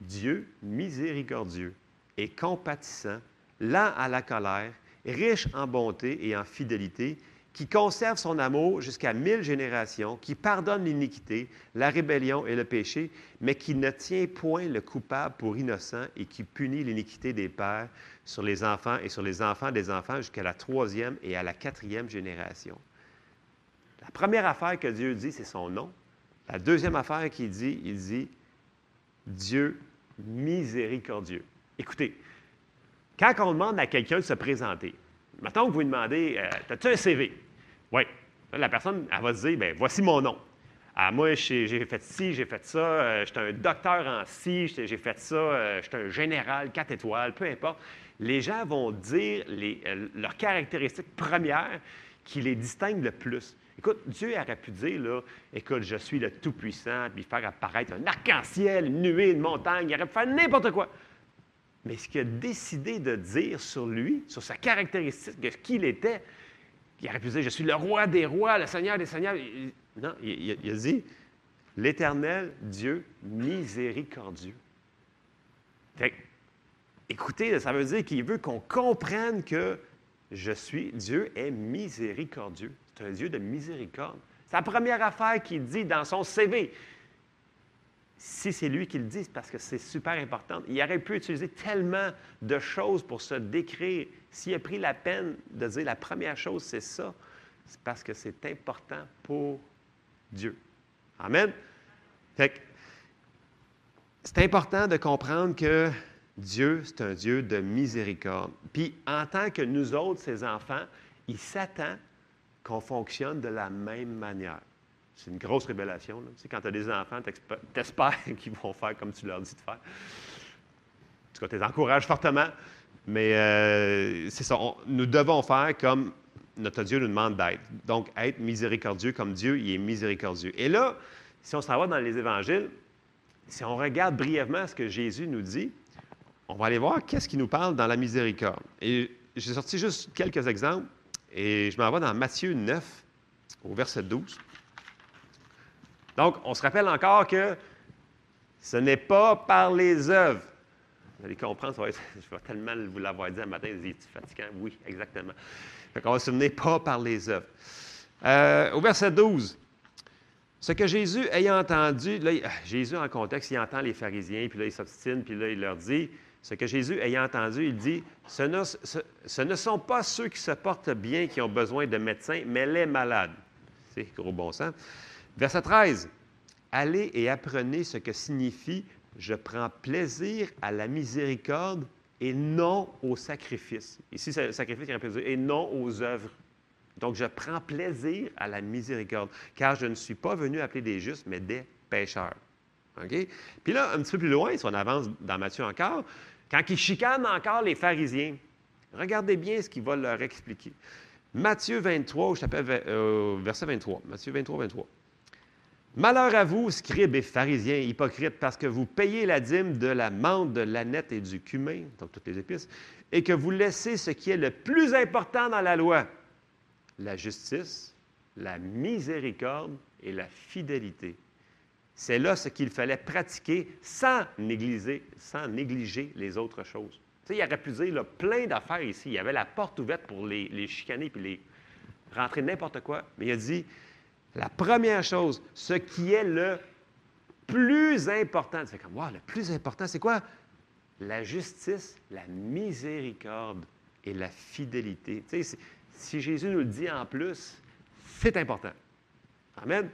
Dieu miséricordieux et compatissant, lent à la colère, riche en bonté et en fidélité, qui conserve son amour jusqu'à mille générations, qui pardonne l'iniquité, la rébellion et le péché, mais qui ne tient point le coupable pour innocent et qui punit l'iniquité des pères sur les enfants et sur les enfants des enfants jusqu'à la troisième et à la quatrième génération. La première affaire que Dieu dit, c'est son nom. La deuxième affaire qu'il dit, il dit Dieu miséricordieux. Écoutez, quand on demande à quelqu'un de se présenter, mettons que vous lui demandez euh, As-tu un CV Oui. La personne, elle va dire Bien, voici mon nom. Ah, moi, j'ai fait ci, j'ai fait ça, euh, j'étais un docteur en ci, j'ai fait ça, euh, j'étais un général, quatre étoiles, peu importe. Les gens vont dire les- euh, leurs caractéristiques premières qui les distinguent le plus. Écoute, Dieu aurait pu dire, là, écoute, je suis le Tout-Puissant, puis faire apparaître un arc-en-ciel, une nuée, une montagne, il aurait pu faire n'importe quoi. Mais ce qu'il a décidé de dire sur lui, sur sa caractéristique, de ce qu'il était, il aurait pu je suis le roi des rois, le seigneur des seigneurs. Il- Non, il, il- il a dit, l'éternel Dieu miséricordieux. Écoutez, ça veut dire qu'il veut qu'on comprenne que je suis, Dieu est miséricordieux. C'est un Dieu de miséricorde. C'est la première affaire qu'il dit dans son CV. Si c'est lui qui le dit, parce que c'est super important. Il aurait pu utiliser tellement de choses pour se décrire. S'il a pris la peine de dire la première chose, c'est ça, c'est parce que c'est important pour Dieu. Amen. C'est important de comprendre que Dieu, c'est un Dieu de miséricorde. Puis, en tant que nous autres, ses enfants, il s'attend qu'on fonctionne de la même manière. C'est une grosse révélation. Tu quand tu as des enfants, t'expe- t'espères <laughs> qu'ils vont faire comme tu leur dis de faire. En tout cas, tu les encourages fortement. Mais euh, c'est ça. nous devons faire comme notre Dieu nous demande d'être. Donc, être miséricordieux comme Dieu, il est miséricordieux. Et là, si on s'en va dans les évangiles, si on regarde brièvement ce que Jésus nous dit, on va aller voir qu'est-ce qu'il nous parle dans la miséricorde. Et j'ai sorti juste quelques exemples et je m'en vais dans Matthieu 9, au verset 12. Donc, on se rappelle encore que ce n'est pas par les œuvres. Vous allez comprendre, <laughs> je vais tellement vous l'avoir dit un matin, vous êtes fatigant? Oui, exactement. Fait qu'on va se souvenir pas par les œuvres. Euh, au verset 12, ce que Jésus ayant entendu, là, il- Jésus en contexte, il entend les pharisiens, puis là, il s'obstine, puis là, il leur dit, ce que Jésus ayant entendu, il dit, ce ne, ce ne sont pas ceux qui se portent bien qui ont besoin de médecins, mais les malades. C'est gros bon sens. Verset 13, allez et apprenez ce que signifie je prends plaisir à la miséricorde et non au sacrifice. Ici, le sacrifice qui dire et non aux œuvres. Donc, je prends plaisir à la miséricorde, car je ne suis pas venu appeler des justes, mais des pécheurs. OK? Puis là, un petit peu plus loin, si on avance dans Matthieu encore, quand il chicane encore les pharisiens, regardez bien ce qu'il va leur expliquer. Matthieu 23, au chapitre, euh, verset 23. Matthieu 23, 23. Malheur à vous, scribes et pharisiens hypocrites, parce que vous payez la dîme de la menthe, de l'aneth et du cumin, donc toutes les épices, et que vous laissez ce qui est le plus important dans la loi, la justice, la miséricorde et la fidélité. C'est là ce qu'il fallait pratiquer sans négliger, sans négliger les autres choses. Tu sais, il aurait pu dire plein d'affaires ici. Il y avait la porte ouverte pour les, les chicaner puis les rentrer n'importe quoi. Mais il a dit la première chose, ce qui est le plus important. Tu fais comme, wow, le plus important, c'est quoi? La justice, la miséricorde et la fidélité. Tu sais, si- Jésus nous le dit en plus, c'est important. Amen.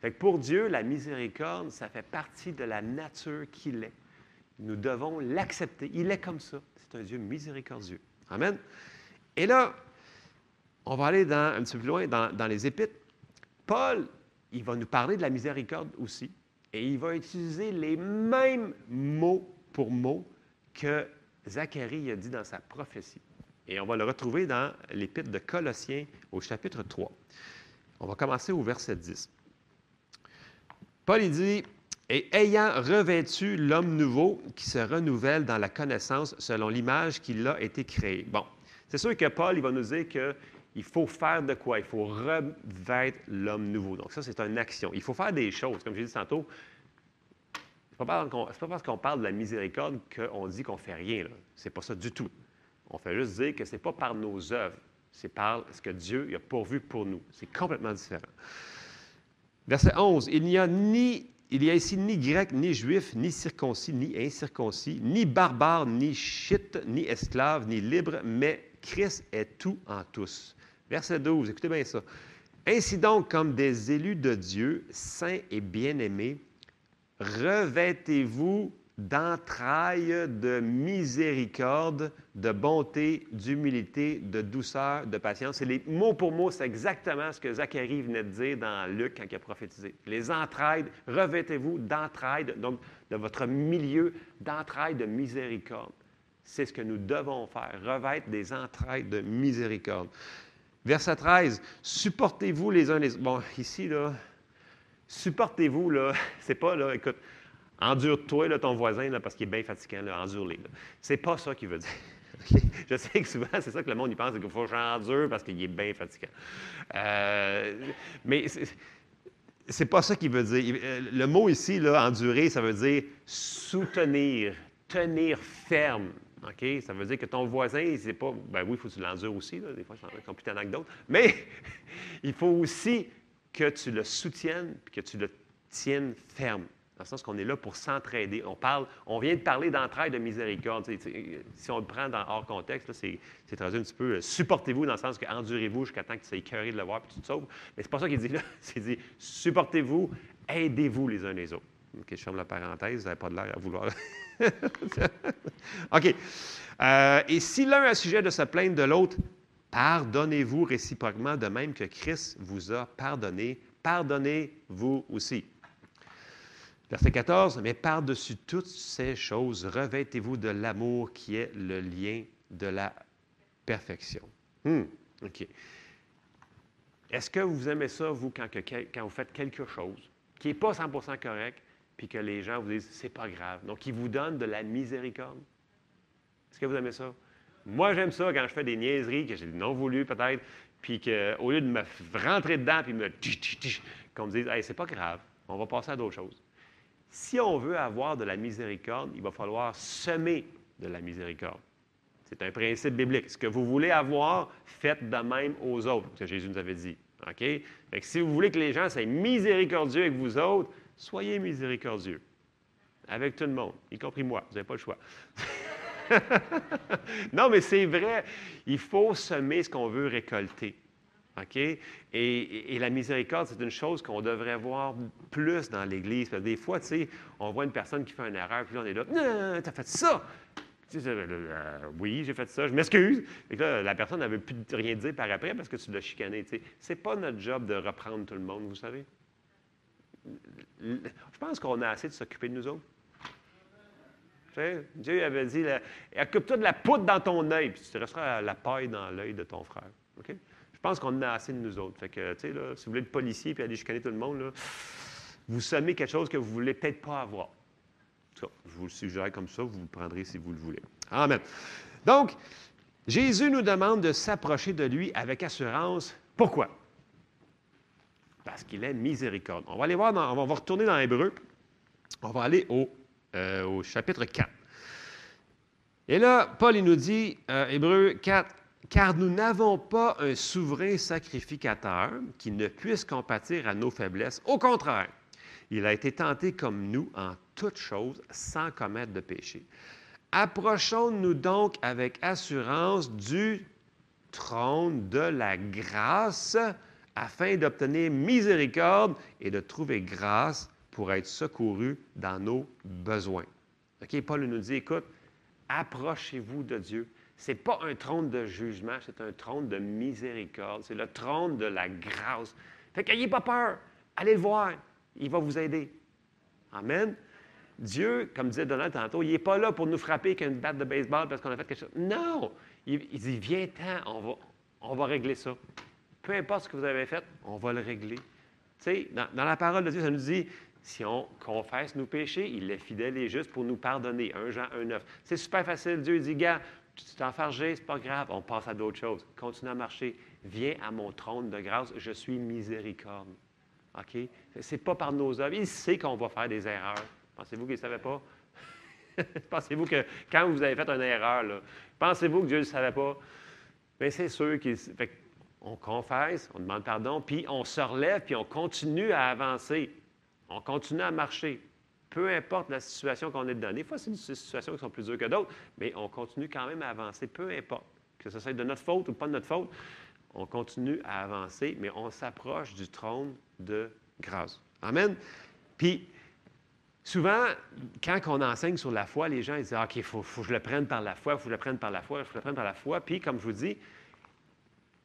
Fait que pour Dieu, la miséricorde, ça fait partie de la nature qu'il est. Nous devons l'accepter. Il est comme ça. C'est un Dieu miséricordieux. Amen. Et là, on va aller dans, un petit peu plus loin dans, dans les Épîtres. Paul, il va nous parler de la miséricorde aussi. Et il va utiliser les mêmes mots pour mots que Zacharie a dit dans sa prophétie. Et on va le retrouver dans l'Épître de Colossiens au chapitre 3. On va commencer au verset 10. Paul il dit Et ayant revêtu l'homme nouveau qui se renouvelle dans la connaissance selon l'image qu'il a été créé. Bon, c'est sûr que Paul il va nous dire qu'il faut faire de quoi? Il faut revêtre l'homme nouveau. Donc, ça, c'est une action. Il faut faire des choses. Comme j'ai dit tantôt, qu'on- c'est pas parce qu'on parle de la miséricorde qu'on dit qu'on fait rien. Ce n'est pas ça du tout. On fait juste dire que ce n'est pas par nos œuvres, c'est par ce que Dieu a pourvu pour nous. C'est complètement différent. Verset 11. Il n'y a ni il y a ici ni grec, ni juif, ni circoncis, ni incirconcis, ni barbare, ni chite, ni esclave, ni libre, mais Christ est tout en tous. Verset 12, écoutez bien ça. Ainsi donc, comme des élus de Dieu, saints et bien-aimés, revêtez-vous d'entrailles de miséricorde, de bonté, d'humilité, de douceur, de patience. C'est les mots pour mots, c'est exactement ce que Zacharie venait de dire dans Luc quand il a prophétisé. Les entrailles, revêtez-vous d'entrailles, donc de votre milieu, d'entrailles de miséricorde. C'est ce que nous devons faire, revêtre des entrailles de miséricorde. Verset 13, supportez-vous les uns les autres. Bon, ici, là, supportez-vous, là, <laughs> c'est pas, là, écoute, endure-toi, là, ton voisin, là, parce qu'il est bien fatigant, là, endure-les. C'est pas ça qu'il veut dire. <laughs> Je sais que souvent, c'est ça que le monde y pense, qu'il faut que j'endure parce qu'il est bien fatigant. Euh, mais c'est pas ça qu'il veut dire. Euh, le mot ici, là, endurer, ça veut dire soutenir, tenir ferme. OK? Ça veut dire que ton voisin, c'est pas. Ben oui, il faut que tu l'endures aussi, là, des fois, c'est plus tannant que d'autres. Mais <laughs> il faut aussi que tu le soutiennes et que tu le tiennes ferme. Dans le sens qu'on est là pour s'entraider. On parle, on vient de parler d'entraide, de miséricorde. si on le prend dans hors contexte, c'est traduit un petit peu euh, supportez-vous dans le sens que endurez-vous jusqu'à temps que tu sois écœuré de le voir et tu te sauves. Mais c'est pas ça qu'il dit là. <laughs> C'est dit supportez-vous, aidez-vous les uns les autres. OK, je ferme la parenthèse, vous n'avez pas de l'air à vouloir. <laughs> OK. Euh, et si l'un a sujet de se plaindre de l'autre, pardonnez-vous réciproquement de même que Christ vous a pardonné. Pardonnez-vous aussi. Verset 14, mais par-dessus toutes ces choses, revêtez-vous de l'amour qui est le lien de la perfection. Hmm, OK. Est-ce que vous aimez ça, vous, quand, quand vous faites quelque chose qui n'est pas 100% correct, puis que les gens vous disent c'est pas grave. Donc, ils vous donnent de la miséricorde. Est-ce que vous aimez ça? Moi, j'aime ça quand je fais des niaiseries que j'ai non voulu peut-être, puis qu'au lieu de me rentrer dedans puis me qu'on me dise hey, c'est pas grave, on va passer à d'autres choses. Si on veut avoir de la miséricorde, il va falloir semer de la miséricorde. C'est un principe biblique. Ce que vous voulez avoir, faites de même aux autres, que Jésus nous avait dit. OK? Fait que si vous voulez que les gens soient miséricordieux avec vous autres, soyez miséricordieux avec tout le monde, y compris moi. Vous n'avez pas le choix. <laughs> non, mais c'est vrai. Il faut semer ce qu'on veut récolter. OK? Et, la miséricorde, c'est une chose qu'on devrait voir plus dans l'Église. Des fois, tu sais, on voit une personne qui fait une erreur, puis là, on est là, non, t'as fait ça! Euh, oui, j'ai fait ça, je m'excuse. Et là, la personne n'avait plus rien dire par après parce que tu l'as chicané. Ce n'est pas notre job de reprendre tout le monde, vous savez? Je pense qu'on a assez de s'occuper de nous autres. Dieu avait dit Occupe-toi de la poudre dans ton œil, puis tu te resteras la paille dans l'œil de ton frère. Je pense qu'on a assez de nous autres. Fait que, si vous voulez être policier et aller chicaner tout le monde, vous semez quelque chose que vous ne voulez peut-être pas avoir. je vous le suggère comme ça, vous le prendrez si vous le voulez. Amen. Donc, Jésus nous demande de s'approcher de lui avec assurance. Pourquoi? Parce qu'il est miséricorde. On va aller voir, on va retourner dans Hébreu. On va aller au, euh, chapitre 4. Et là, Paul, nous dit, euh, Hébreu 4, car nous n'avons pas un souverain sacrificateur qui ne puisse compatir à nos faiblesses. Au contraire, il a été tenté comme nous en toutes choses sans commettre de péché. Approchons-nous donc avec assurance du trône de la grâce afin d'obtenir miséricorde et de trouver grâce pour être secouru dans nos besoins. OK, Paul nous dit, écoute, approchez-vous de Dieu. Ce n'est pas un trône de jugement, c'est un trône de miséricorde. C'est le trône de la grâce. Fait qu'ayez pas peur. Allez le voir. Il va vous aider. Amen. Dieu, comme disait Donald tantôt, il n'est pas là pour nous frapper avec une batte de baseball parce qu'on a fait quelque chose. Non! Il, dit, viens-t'en, on va, on va régler ça. Peu importe ce que vous avez fait, on va le régler. Tu sais, dans, la parole de Dieu, ça nous dit, si on confesse nos péchés, il est fidèle et juste pour nous pardonner. 1 Jean 1, 9. C'est super facile. Dieu dit, gars, tu t'es enfargé, c'est pas grave, on passe à d'autres choses. Continue à marcher. Viens à mon trône de grâce, je suis miséricorde. OK? C'est pas par nos œuvres. Il sait qu'on va faire des erreurs. Pensez-vous qu'il ne savait pas? <laughs> pensez-vous que quand vous avez fait une erreur, pensez-vous que Dieu ne le savait pas? Bien, c'est sûr qu'il on confesse, on demande pardon, puis on se relève, puis on continue à avancer. On continue à marcher. Peu importe la situation qu'on est dedans. Des fois, c'est des situations qui sont plus dures que d'autres, mais on continue quand même à avancer, peu importe. Que ce soit de notre faute ou pas de notre faute, on continue à avancer, mais on s'approche du trône de grâce. Amen. Puis, Souvent, quand on enseigne sur la foi, les gens ils disent OK, il faut, faut que je le prenne par la foi, il faut que je le prenne par la foi, il faut que je le prenne par la foi. Puis, comme je vous dis,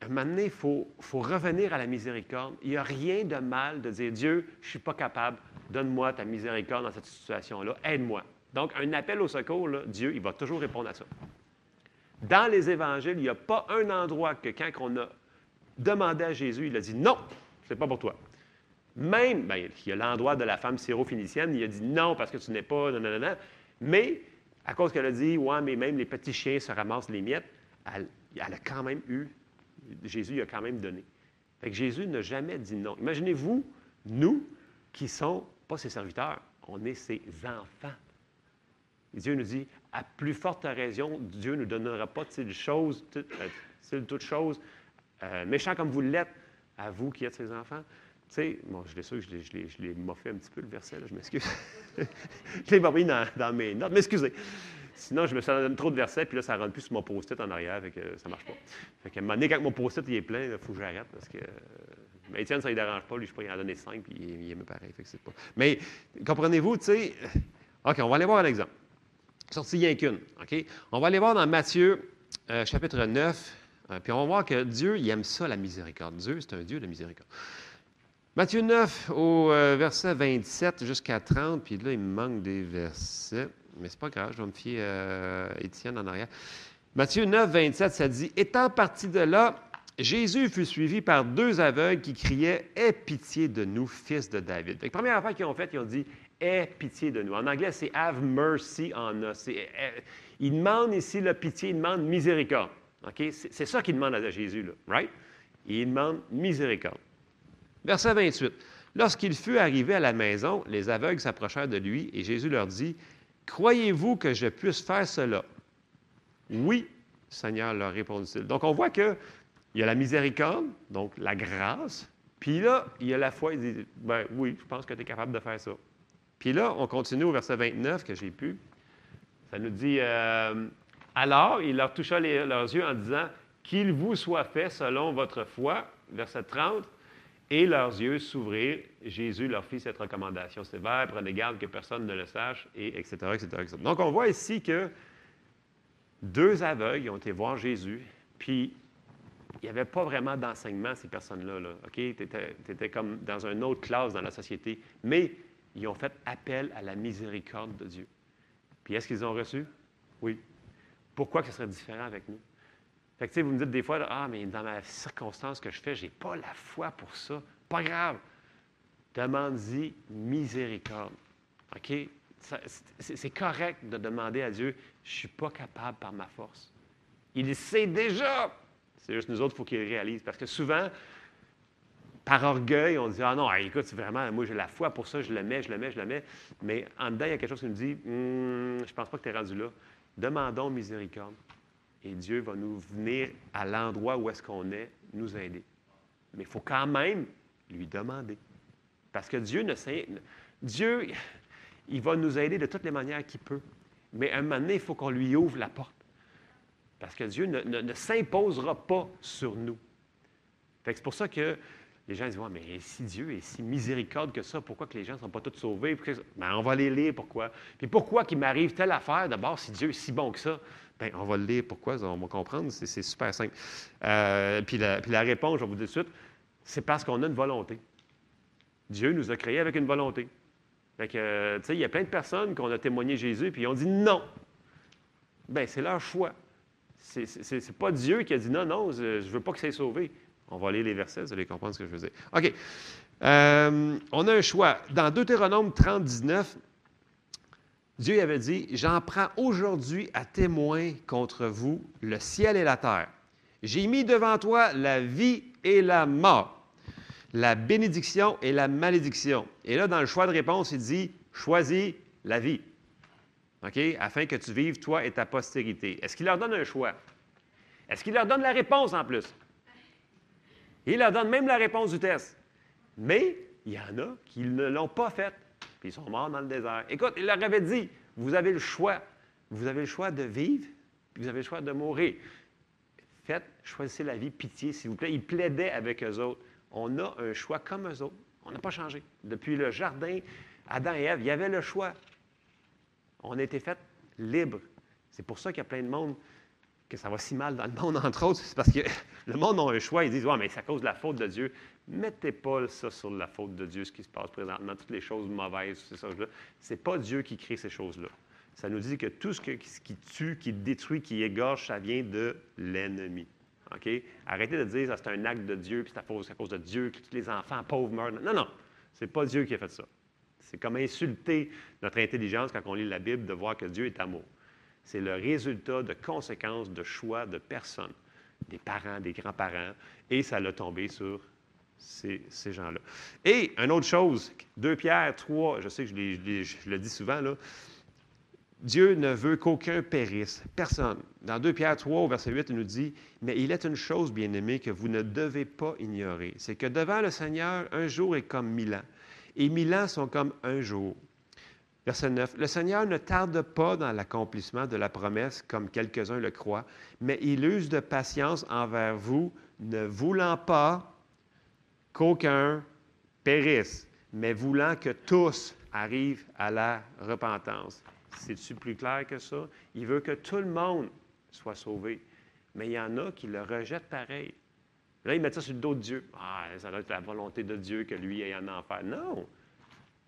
un moment donné, il faut, revenir à la miséricorde. Il n'y a rien de mal de dire Dieu, je ne suis pas capable, donne-moi ta miséricorde dans cette situation-là, aide-moi. Donc, un appel au secours, Dieu, il va toujours répondre à ça. Dans les évangiles, il n'y a pas un endroit que quand on a demandé à Jésus, il a dit non, c'est pas pour toi. Même, bien, il y a l'endroit de la femme syro-phénicienne, il a dit non parce que tu n'es pas, non, non, non, Mais, à cause qu'elle a dit, ouais, mais même les petits chiens se ramassent les miettes, elle a quand même eu, Jésus a quand même donné. Fait Jésus n'a jamais dit non. Imaginez-vous, nous, qui sommes pas ses serviteurs, on est ses enfants. Dieu nous dit, à plus forte raison, Dieu ne nous donnera pas de choses, toutes, euh, toutes choses, euh, comme vous l'êtes, à vous qui êtes ses enfants. Tu sais, bon, je l'ai sûr je l'ai moffé un petit peu le verset, là, je m'excuse. <laughs> je l'ai pas dans, mes notes, m'excusez. Sinon, je me donné trop de versets, puis là, ça ne rentre plus sur mon post-it en arrière, fait que ça ne marche pas. Fait qu'à un moment donné, quand mon post-it est plein, il faut que j'arrête parce que. Mais Étienne, ça ne dérange pas, lui, je sais pas, il en a donné cinq, puis il, il aime pareil, fait que c'est pas. Mais comprenez-vous, tu sais. OK, on va aller voir un exemple. Sorti rien qu'une. OK? On va aller voir dans Matthieu, euh, chapitre 9, euh, puis on va voir que Dieu, il aime ça, la miséricorde. Dieu, c'est un Dieu de miséricorde. Matthieu 9, au euh, verset 27 jusqu'à 30, puis là, il me manque des versets, mais c'est pas grave, je vais me fier à Étienne en arrière. Matthieu 9, 27, ça dit Étant parti de là, Jésus fut suivi par deux aveugles qui criaient Aie pitié de nous, fils de David. la première affaire qu'ils ont faite, ils ont dit Aie pitié de nous. En anglais, c'est Have mercy on us. Il demande ici la pitié, il demande miséricorde. C'est ça qu'il demande à Jésus, là, right? Il demande miséricorde. Verset 28. Lorsqu'il fut arrivé à la maison, les aveugles s'approchèrent de lui et Jésus leur dit Croyez-vous que je puisse faire cela? Oui, Seigneur, leur répondit-il. Donc, on voit qu'il y a la miséricorde, donc la grâce, puis là, il y a la foi. Il dit ben, Oui, je pense que tu es capable de faire ça. Puis là, on continue au verset 29 que j'ai pu. Ça nous dit euh, Alors, il leur toucha leurs yeux en disant Qu'il vous soit fait selon votre foi. Verset 30. Et leurs yeux s'ouvrirent. Jésus leur fit cette recommandation sévère prenez garde que personne ne le sache, et etc., etc.. Donc, on voit ici que deux aveugles ont été voir Jésus, puis il n'y avait pas vraiment d'enseignement, ces personnes-là. Là, OK? Tu étais, comme dans une autre classe dans la société. Mais ils ont fait appel à la miséricorde de Dieu. Puis est-ce qu'ils ont reçu? Oui. Pourquoi que ce serait différent avec nous? Fait que, vous me dites des fois, ah, mais dans ma circonstance que je fais, je n'ai pas la foi pour ça. Pas grave. Demande-y miséricorde. OK? C'est correct de demander à Dieu, je ne suis pas capable par ma force. Il sait déjà. C'est juste nous autres, il faut qu'il réalise. Parce que souvent, par orgueil, on dit Ah non, écoute, vraiment, moi j'ai la foi pour ça, je le mets, je le mets, je le mets. Mais en dedans, il y a quelque chose qui nous dit hum, Je ne pense pas que tu es rendu là. Demandons miséricorde. Et Dieu va nous venir à l'endroit où est-ce qu'on est, nous aider. Mais il faut quand même lui demander. Parce que Dieu ne sait. Dieu, il va nous aider de toutes les manières qu'il peut. Mais un moment donné, il faut qu'on lui ouvre la porte. Parce que Dieu ne, s'imposera pas sur nous. C'est pour ça que les gens disent, mais si Dieu est si miséricorde que ça, pourquoi que les gens ne sont pas tous sauvés? Ben, on va les lire, pourquoi? Puis pourquoi qu'il m'arrive telle affaire, d'abord, si Dieu est si bon que ça? Bien, on va le lire, pourquoi? On va comprendre, c'est super simple. Euh, puis, la, réponse, je vais vous dire tout de suite, c'est parce qu'on a une volonté. Dieu nous a créés avec une volonté. Fait que, tu sais, il y a plein de personnes qui ont témoigné Jésus, puis ont dit non. Bien, c'est leur choix. C'est pas Dieu qui a dit non, non, je ne veux pas que soit sauvé. On va lire les versets, vous allez comprendre ce que je veux dire. OK. Euh, on a un choix. Dans Deutéronome 30, 19, Dieu avait dit J'en prends aujourd'hui à témoin contre vous le ciel et la terre. J'ai mis devant toi la vie et la mort, la bénédiction et la malédiction. Et là, dans le choix de réponse, il dit Choisis la vie. OK? Afin que tu vives, toi et ta postérité. Est-ce qu'il leur donne un choix? Est-ce qu'il leur donne la réponse en plus? Il leur donne même la réponse du test. Mais il y en a qui ne l'ont pas faite, puis ils sont morts dans le désert. Écoute, il leur avait dit, vous avez le choix. Vous avez le choix de vivre, puis vous avez le choix de mourir. Faites, choisissez la vie, pitié, s'il vous plaît. Il plaidait avec eux autres. On a un choix comme eux autres. On n'a pas changé. Depuis le jardin Adam et Ève, il y avait le choix. On a été fait libre. C'est pour ça qu'il y a plein de monde que ça va si mal dans le monde, <laughs> entre autres. C'est parce que le monde a un choix. Ils disent Ouais, mais c'est à cause de la faute de Dieu. Mettez pas ça sur la faute de Dieu, ce qui se passe présentement, toutes les choses mauvaises, ces choses-là. Ce n'est pas Dieu qui crée ces choses-là. Ça nous dit que tout ce, qui tue, qui détruit, qui égorge, ça vient de l'ennemi. Arrêtez de dire c'est un acte de Dieu, puis c'est à, cause, à cause de Dieu que les enfants pauvres meurent. Non, non, c'est pas Dieu qui a fait ça. C'est comme insulter notre intelligence quand on lit la Bible de voir que Dieu est amour. C'est le résultat de conséquences de choix de personnes, des parents, des grands-parents, et ça l'a tombé sur ces, gens-là. Et une autre chose, 2 Pierre 3, je sais que je, le dis souvent, Dieu ne veut qu'aucun périsse, personne. Dans 2 Pierre 3, au verset 8, il nous dit, Mais il est une chose, bien-aimée, que vous ne devez pas ignorer, c'est que devant le Seigneur, un jour est comme mille ans, et mille ans sont comme un jour. Verset 9, Le Seigneur ne tarde pas dans l'accomplissement de la promesse, comme quelques-uns le croient, mais il use de patience envers vous, ne voulant pas qu'aucun périsse, mais voulant que tous arrivent à la repentance. C'est-tu plus clair que ça? Il veut que tout le monde soit sauvé. Mais il y en a qui le rejettent pareil. Là, ils mettent ça sur le dos de Dieu. Ah, ça doit être la volonté de Dieu que lui ait un enfer. Non!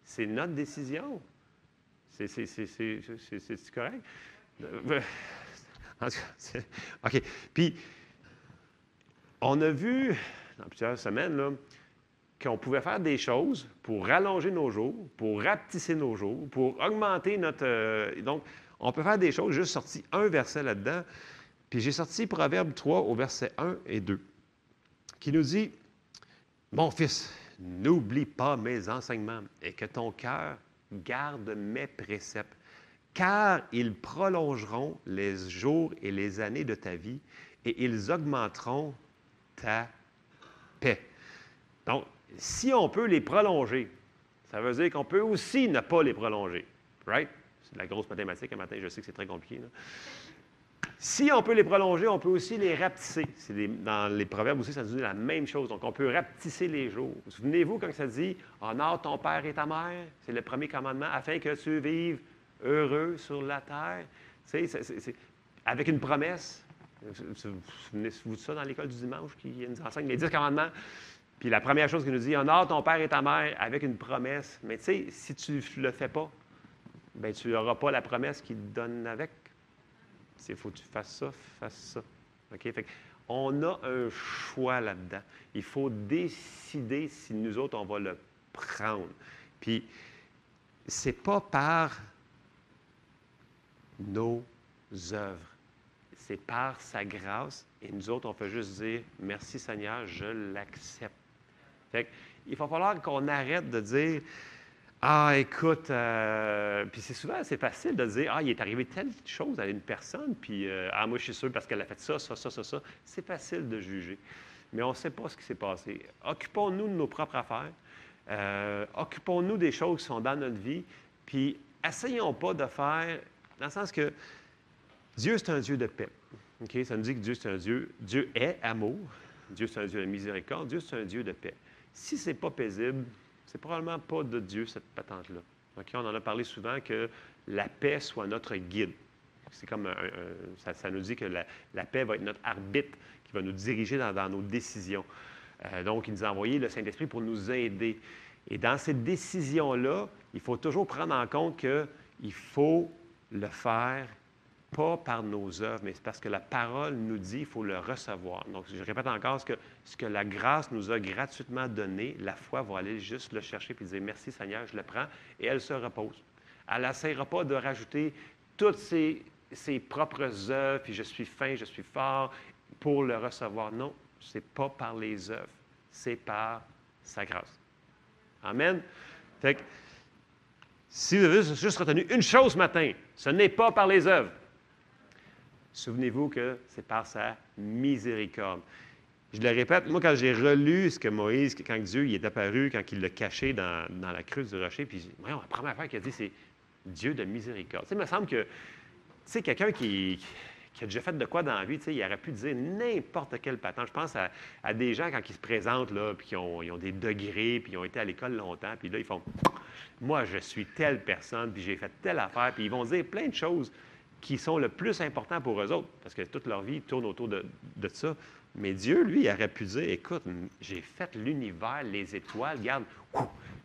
C'est notre décision. C'est correct? <laughs> OK. Puis, on a vu dans plusieurs semaines, qu'on pouvait faire des choses pour rallonger nos jours, pour rapetisser nos jours, pour augmenter notre... Euh, donc, on peut faire des choses. J'ai juste sorti un verset là-dedans. Puis j'ai sorti Proverbe 3 au verset 1 et 2, qui nous dit, Mon fils, n'oublie pas mes enseignements et que ton cœur garde mes préceptes, car ils prolongeront les jours et les années de ta vie et ils augmenteront ta paix. Donc, si on peut les prolonger, ça veut dire qu'on peut aussi ne pas les prolonger. Right? C'est de la grosse mathématique un matin, je sais que c'est très compliqué. Si on peut les prolonger, on peut aussi les rapetisser. dans les proverbes aussi, ça nous dit la même chose. Donc, on peut rapetisser les jours. Souvenez-vous quand ça dit Honore ton père et ta mère, c'est le premier commandement, afin que tu vives heureux sur la terre. Avec une promesse. Vous souvenez-vous de ça dans l'école du dimanche qui nous enseigne les dix commandements? Puis la première chose qu'il nous dit, honore ton père et ta mère avec une promesse. Mais tu sais, si tu ne le fais pas, bien, tu n'auras pas la promesse qu'il te donne avec. Il faut que tu fasses ça, fasses ça. OK? Fait on a un choix là-dedans. Il faut décider si nous autres, on va le prendre. Puis, c'est pas par nos œuvres. C'est par sa grâce. Et nous autres, on peut juste dire, merci Seigneur, je l'accepte il va falloir qu'on arrête de dire Ah, écoute, euh, puis c'est souvent, c'est facile de dire Ah, il est arrivé telle chose à une personne, puis euh, Ah, moi, je suis sûr parce qu'elle a fait ça, ça, ça, ça, ça. C'est facile de juger. Mais on ne sait pas ce qui s'est passé. Occupons-nous de nos propres affaires. Euh, occupons-nous des choses qui sont dans notre vie, puis essayons pas de faire, dans le sens que Dieu, c'est un Dieu de paix. Ça nous dit que Dieu, c'est un Dieu. Dieu est amour. Dieu, c'est un Dieu de miséricorde. Dieu, c'est un Dieu de paix. Si ce n'est pas paisible, c'est probablement pas de Dieu, cette patente-là. On en a parlé souvent que la paix soit notre guide. C'est comme ça, nous dit que la, paix va être notre arbitre qui va nous diriger dans, nos décisions. Euh, donc, il nous a envoyé le Saint-Esprit pour nous aider. Et dans cette décision-là, il faut toujours prendre en compte qu'il faut le faire pas par nos œuvres, mais c'est parce que la parole nous dit qu'il faut le recevoir. Donc, je répète encore ce que, ce que la grâce nous a gratuitement donné, la foi va aller juste le chercher et dire merci Seigneur, je le prends, et elle se repose. Elle n'essaiera pas de rajouter toutes ses, ses, propres œuvres, puis je suis fin, je suis fort, pour le recevoir. Non, ce n'est pas par les œuvres, c'est par sa grâce. Amen. Fait que, si vous avez juste retenu une chose ce matin, ce n'est pas par les œuvres. Souvenez-vous que c'est par sa miséricorde. Je le répète, moi, quand j'ai relu ce que Moïse, quand Dieu il est apparu, quand il l'a caché dans, la crue du rocher, puis la première fois qu'il a dit, c'est Dieu de miséricorde. Tu il me semble que, tu sais, quelqu'un qui, a déjà fait de quoi dans la vie, tu sais, il aurait pu dire n'importe quel patent. Je pense à, des gens quand ils se présentent, là, puis ont, ils ont des degrés, puis ils ont été à l'école longtemps, puis là, ils font Moi, je suis telle personne, puis j'ai fait telle affaire, puis ils vont dire plein de choses qui sont le plus important pour eux autres, parce que toute leur vie tourne autour de, ça. Mais Dieu, lui, il aurait pu dire, écoute, j'ai fait l'univers, les étoiles, regarde,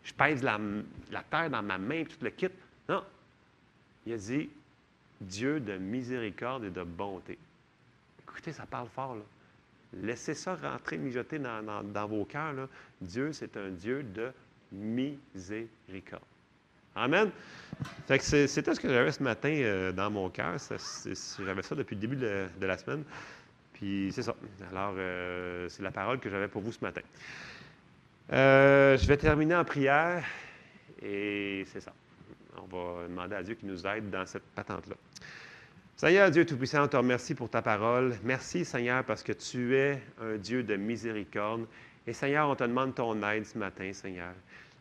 je pèse la, terre dans ma main, tout le kit. Non. Il a dit, Dieu de miséricorde et de bonté. Écoutez, ça parle fort, là. Laissez ça rentrer, mijoter dans, dans vos cœurs. Dieu, c'est un Dieu de miséricorde. Amen. C'était ce que j'avais ce matin euh, dans mon cœur. J'avais ça depuis le début de, la semaine. Puis c'est ça. Alors, euh, c'est la parole que j'avais pour vous ce matin. Euh, je vais terminer en prière et c'est ça. On va demander à Dieu qui nous aide dans cette patente-là. Seigneur Dieu Tout-Puissant, on te remercie pour ta parole. Merci Seigneur parce que tu es un Dieu de miséricorde. Et Seigneur, on te demande ton aide ce matin, Seigneur.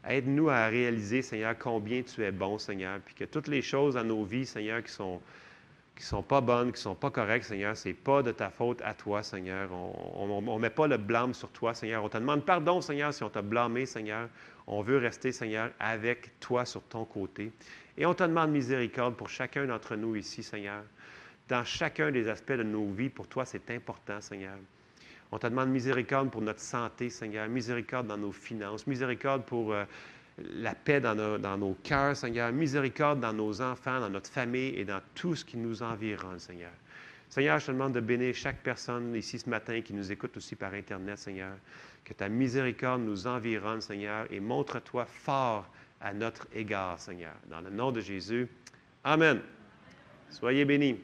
Aide-nous à réaliser, Seigneur, combien tu es bon, Seigneur, puis que toutes les choses dans nos vies, Seigneur, qui sont qui sont pas bonnes, qui sont pas correctes, Seigneur, c'est pas de ta faute à toi, Seigneur. On ne met pas le blâme sur toi, Seigneur. On te demande pardon, Seigneur, si on t'a blâmé, Seigneur. On veut rester, Seigneur, avec toi sur ton côté. Et on te demande miséricorde pour chacun d'entre nous ici, Seigneur. Dans chacun des aspects de nos vies, pour toi, c'est important, Seigneur. On te demande miséricorde pour notre santé, Seigneur, miséricorde dans nos finances, miséricorde pour euh, la paix dans nos, dans nos cœurs, Seigneur, miséricorde dans nos enfants, dans notre famille et dans tout ce qui nous environne, Seigneur. Seigneur, je te demande de bénir chaque personne ici ce matin qui nous écoute aussi par Internet, Seigneur. Que ta miséricorde nous environne, Seigneur, et montre-toi fort à notre égard, Seigneur. Dans le nom de Jésus. Amen. Soyez bénis.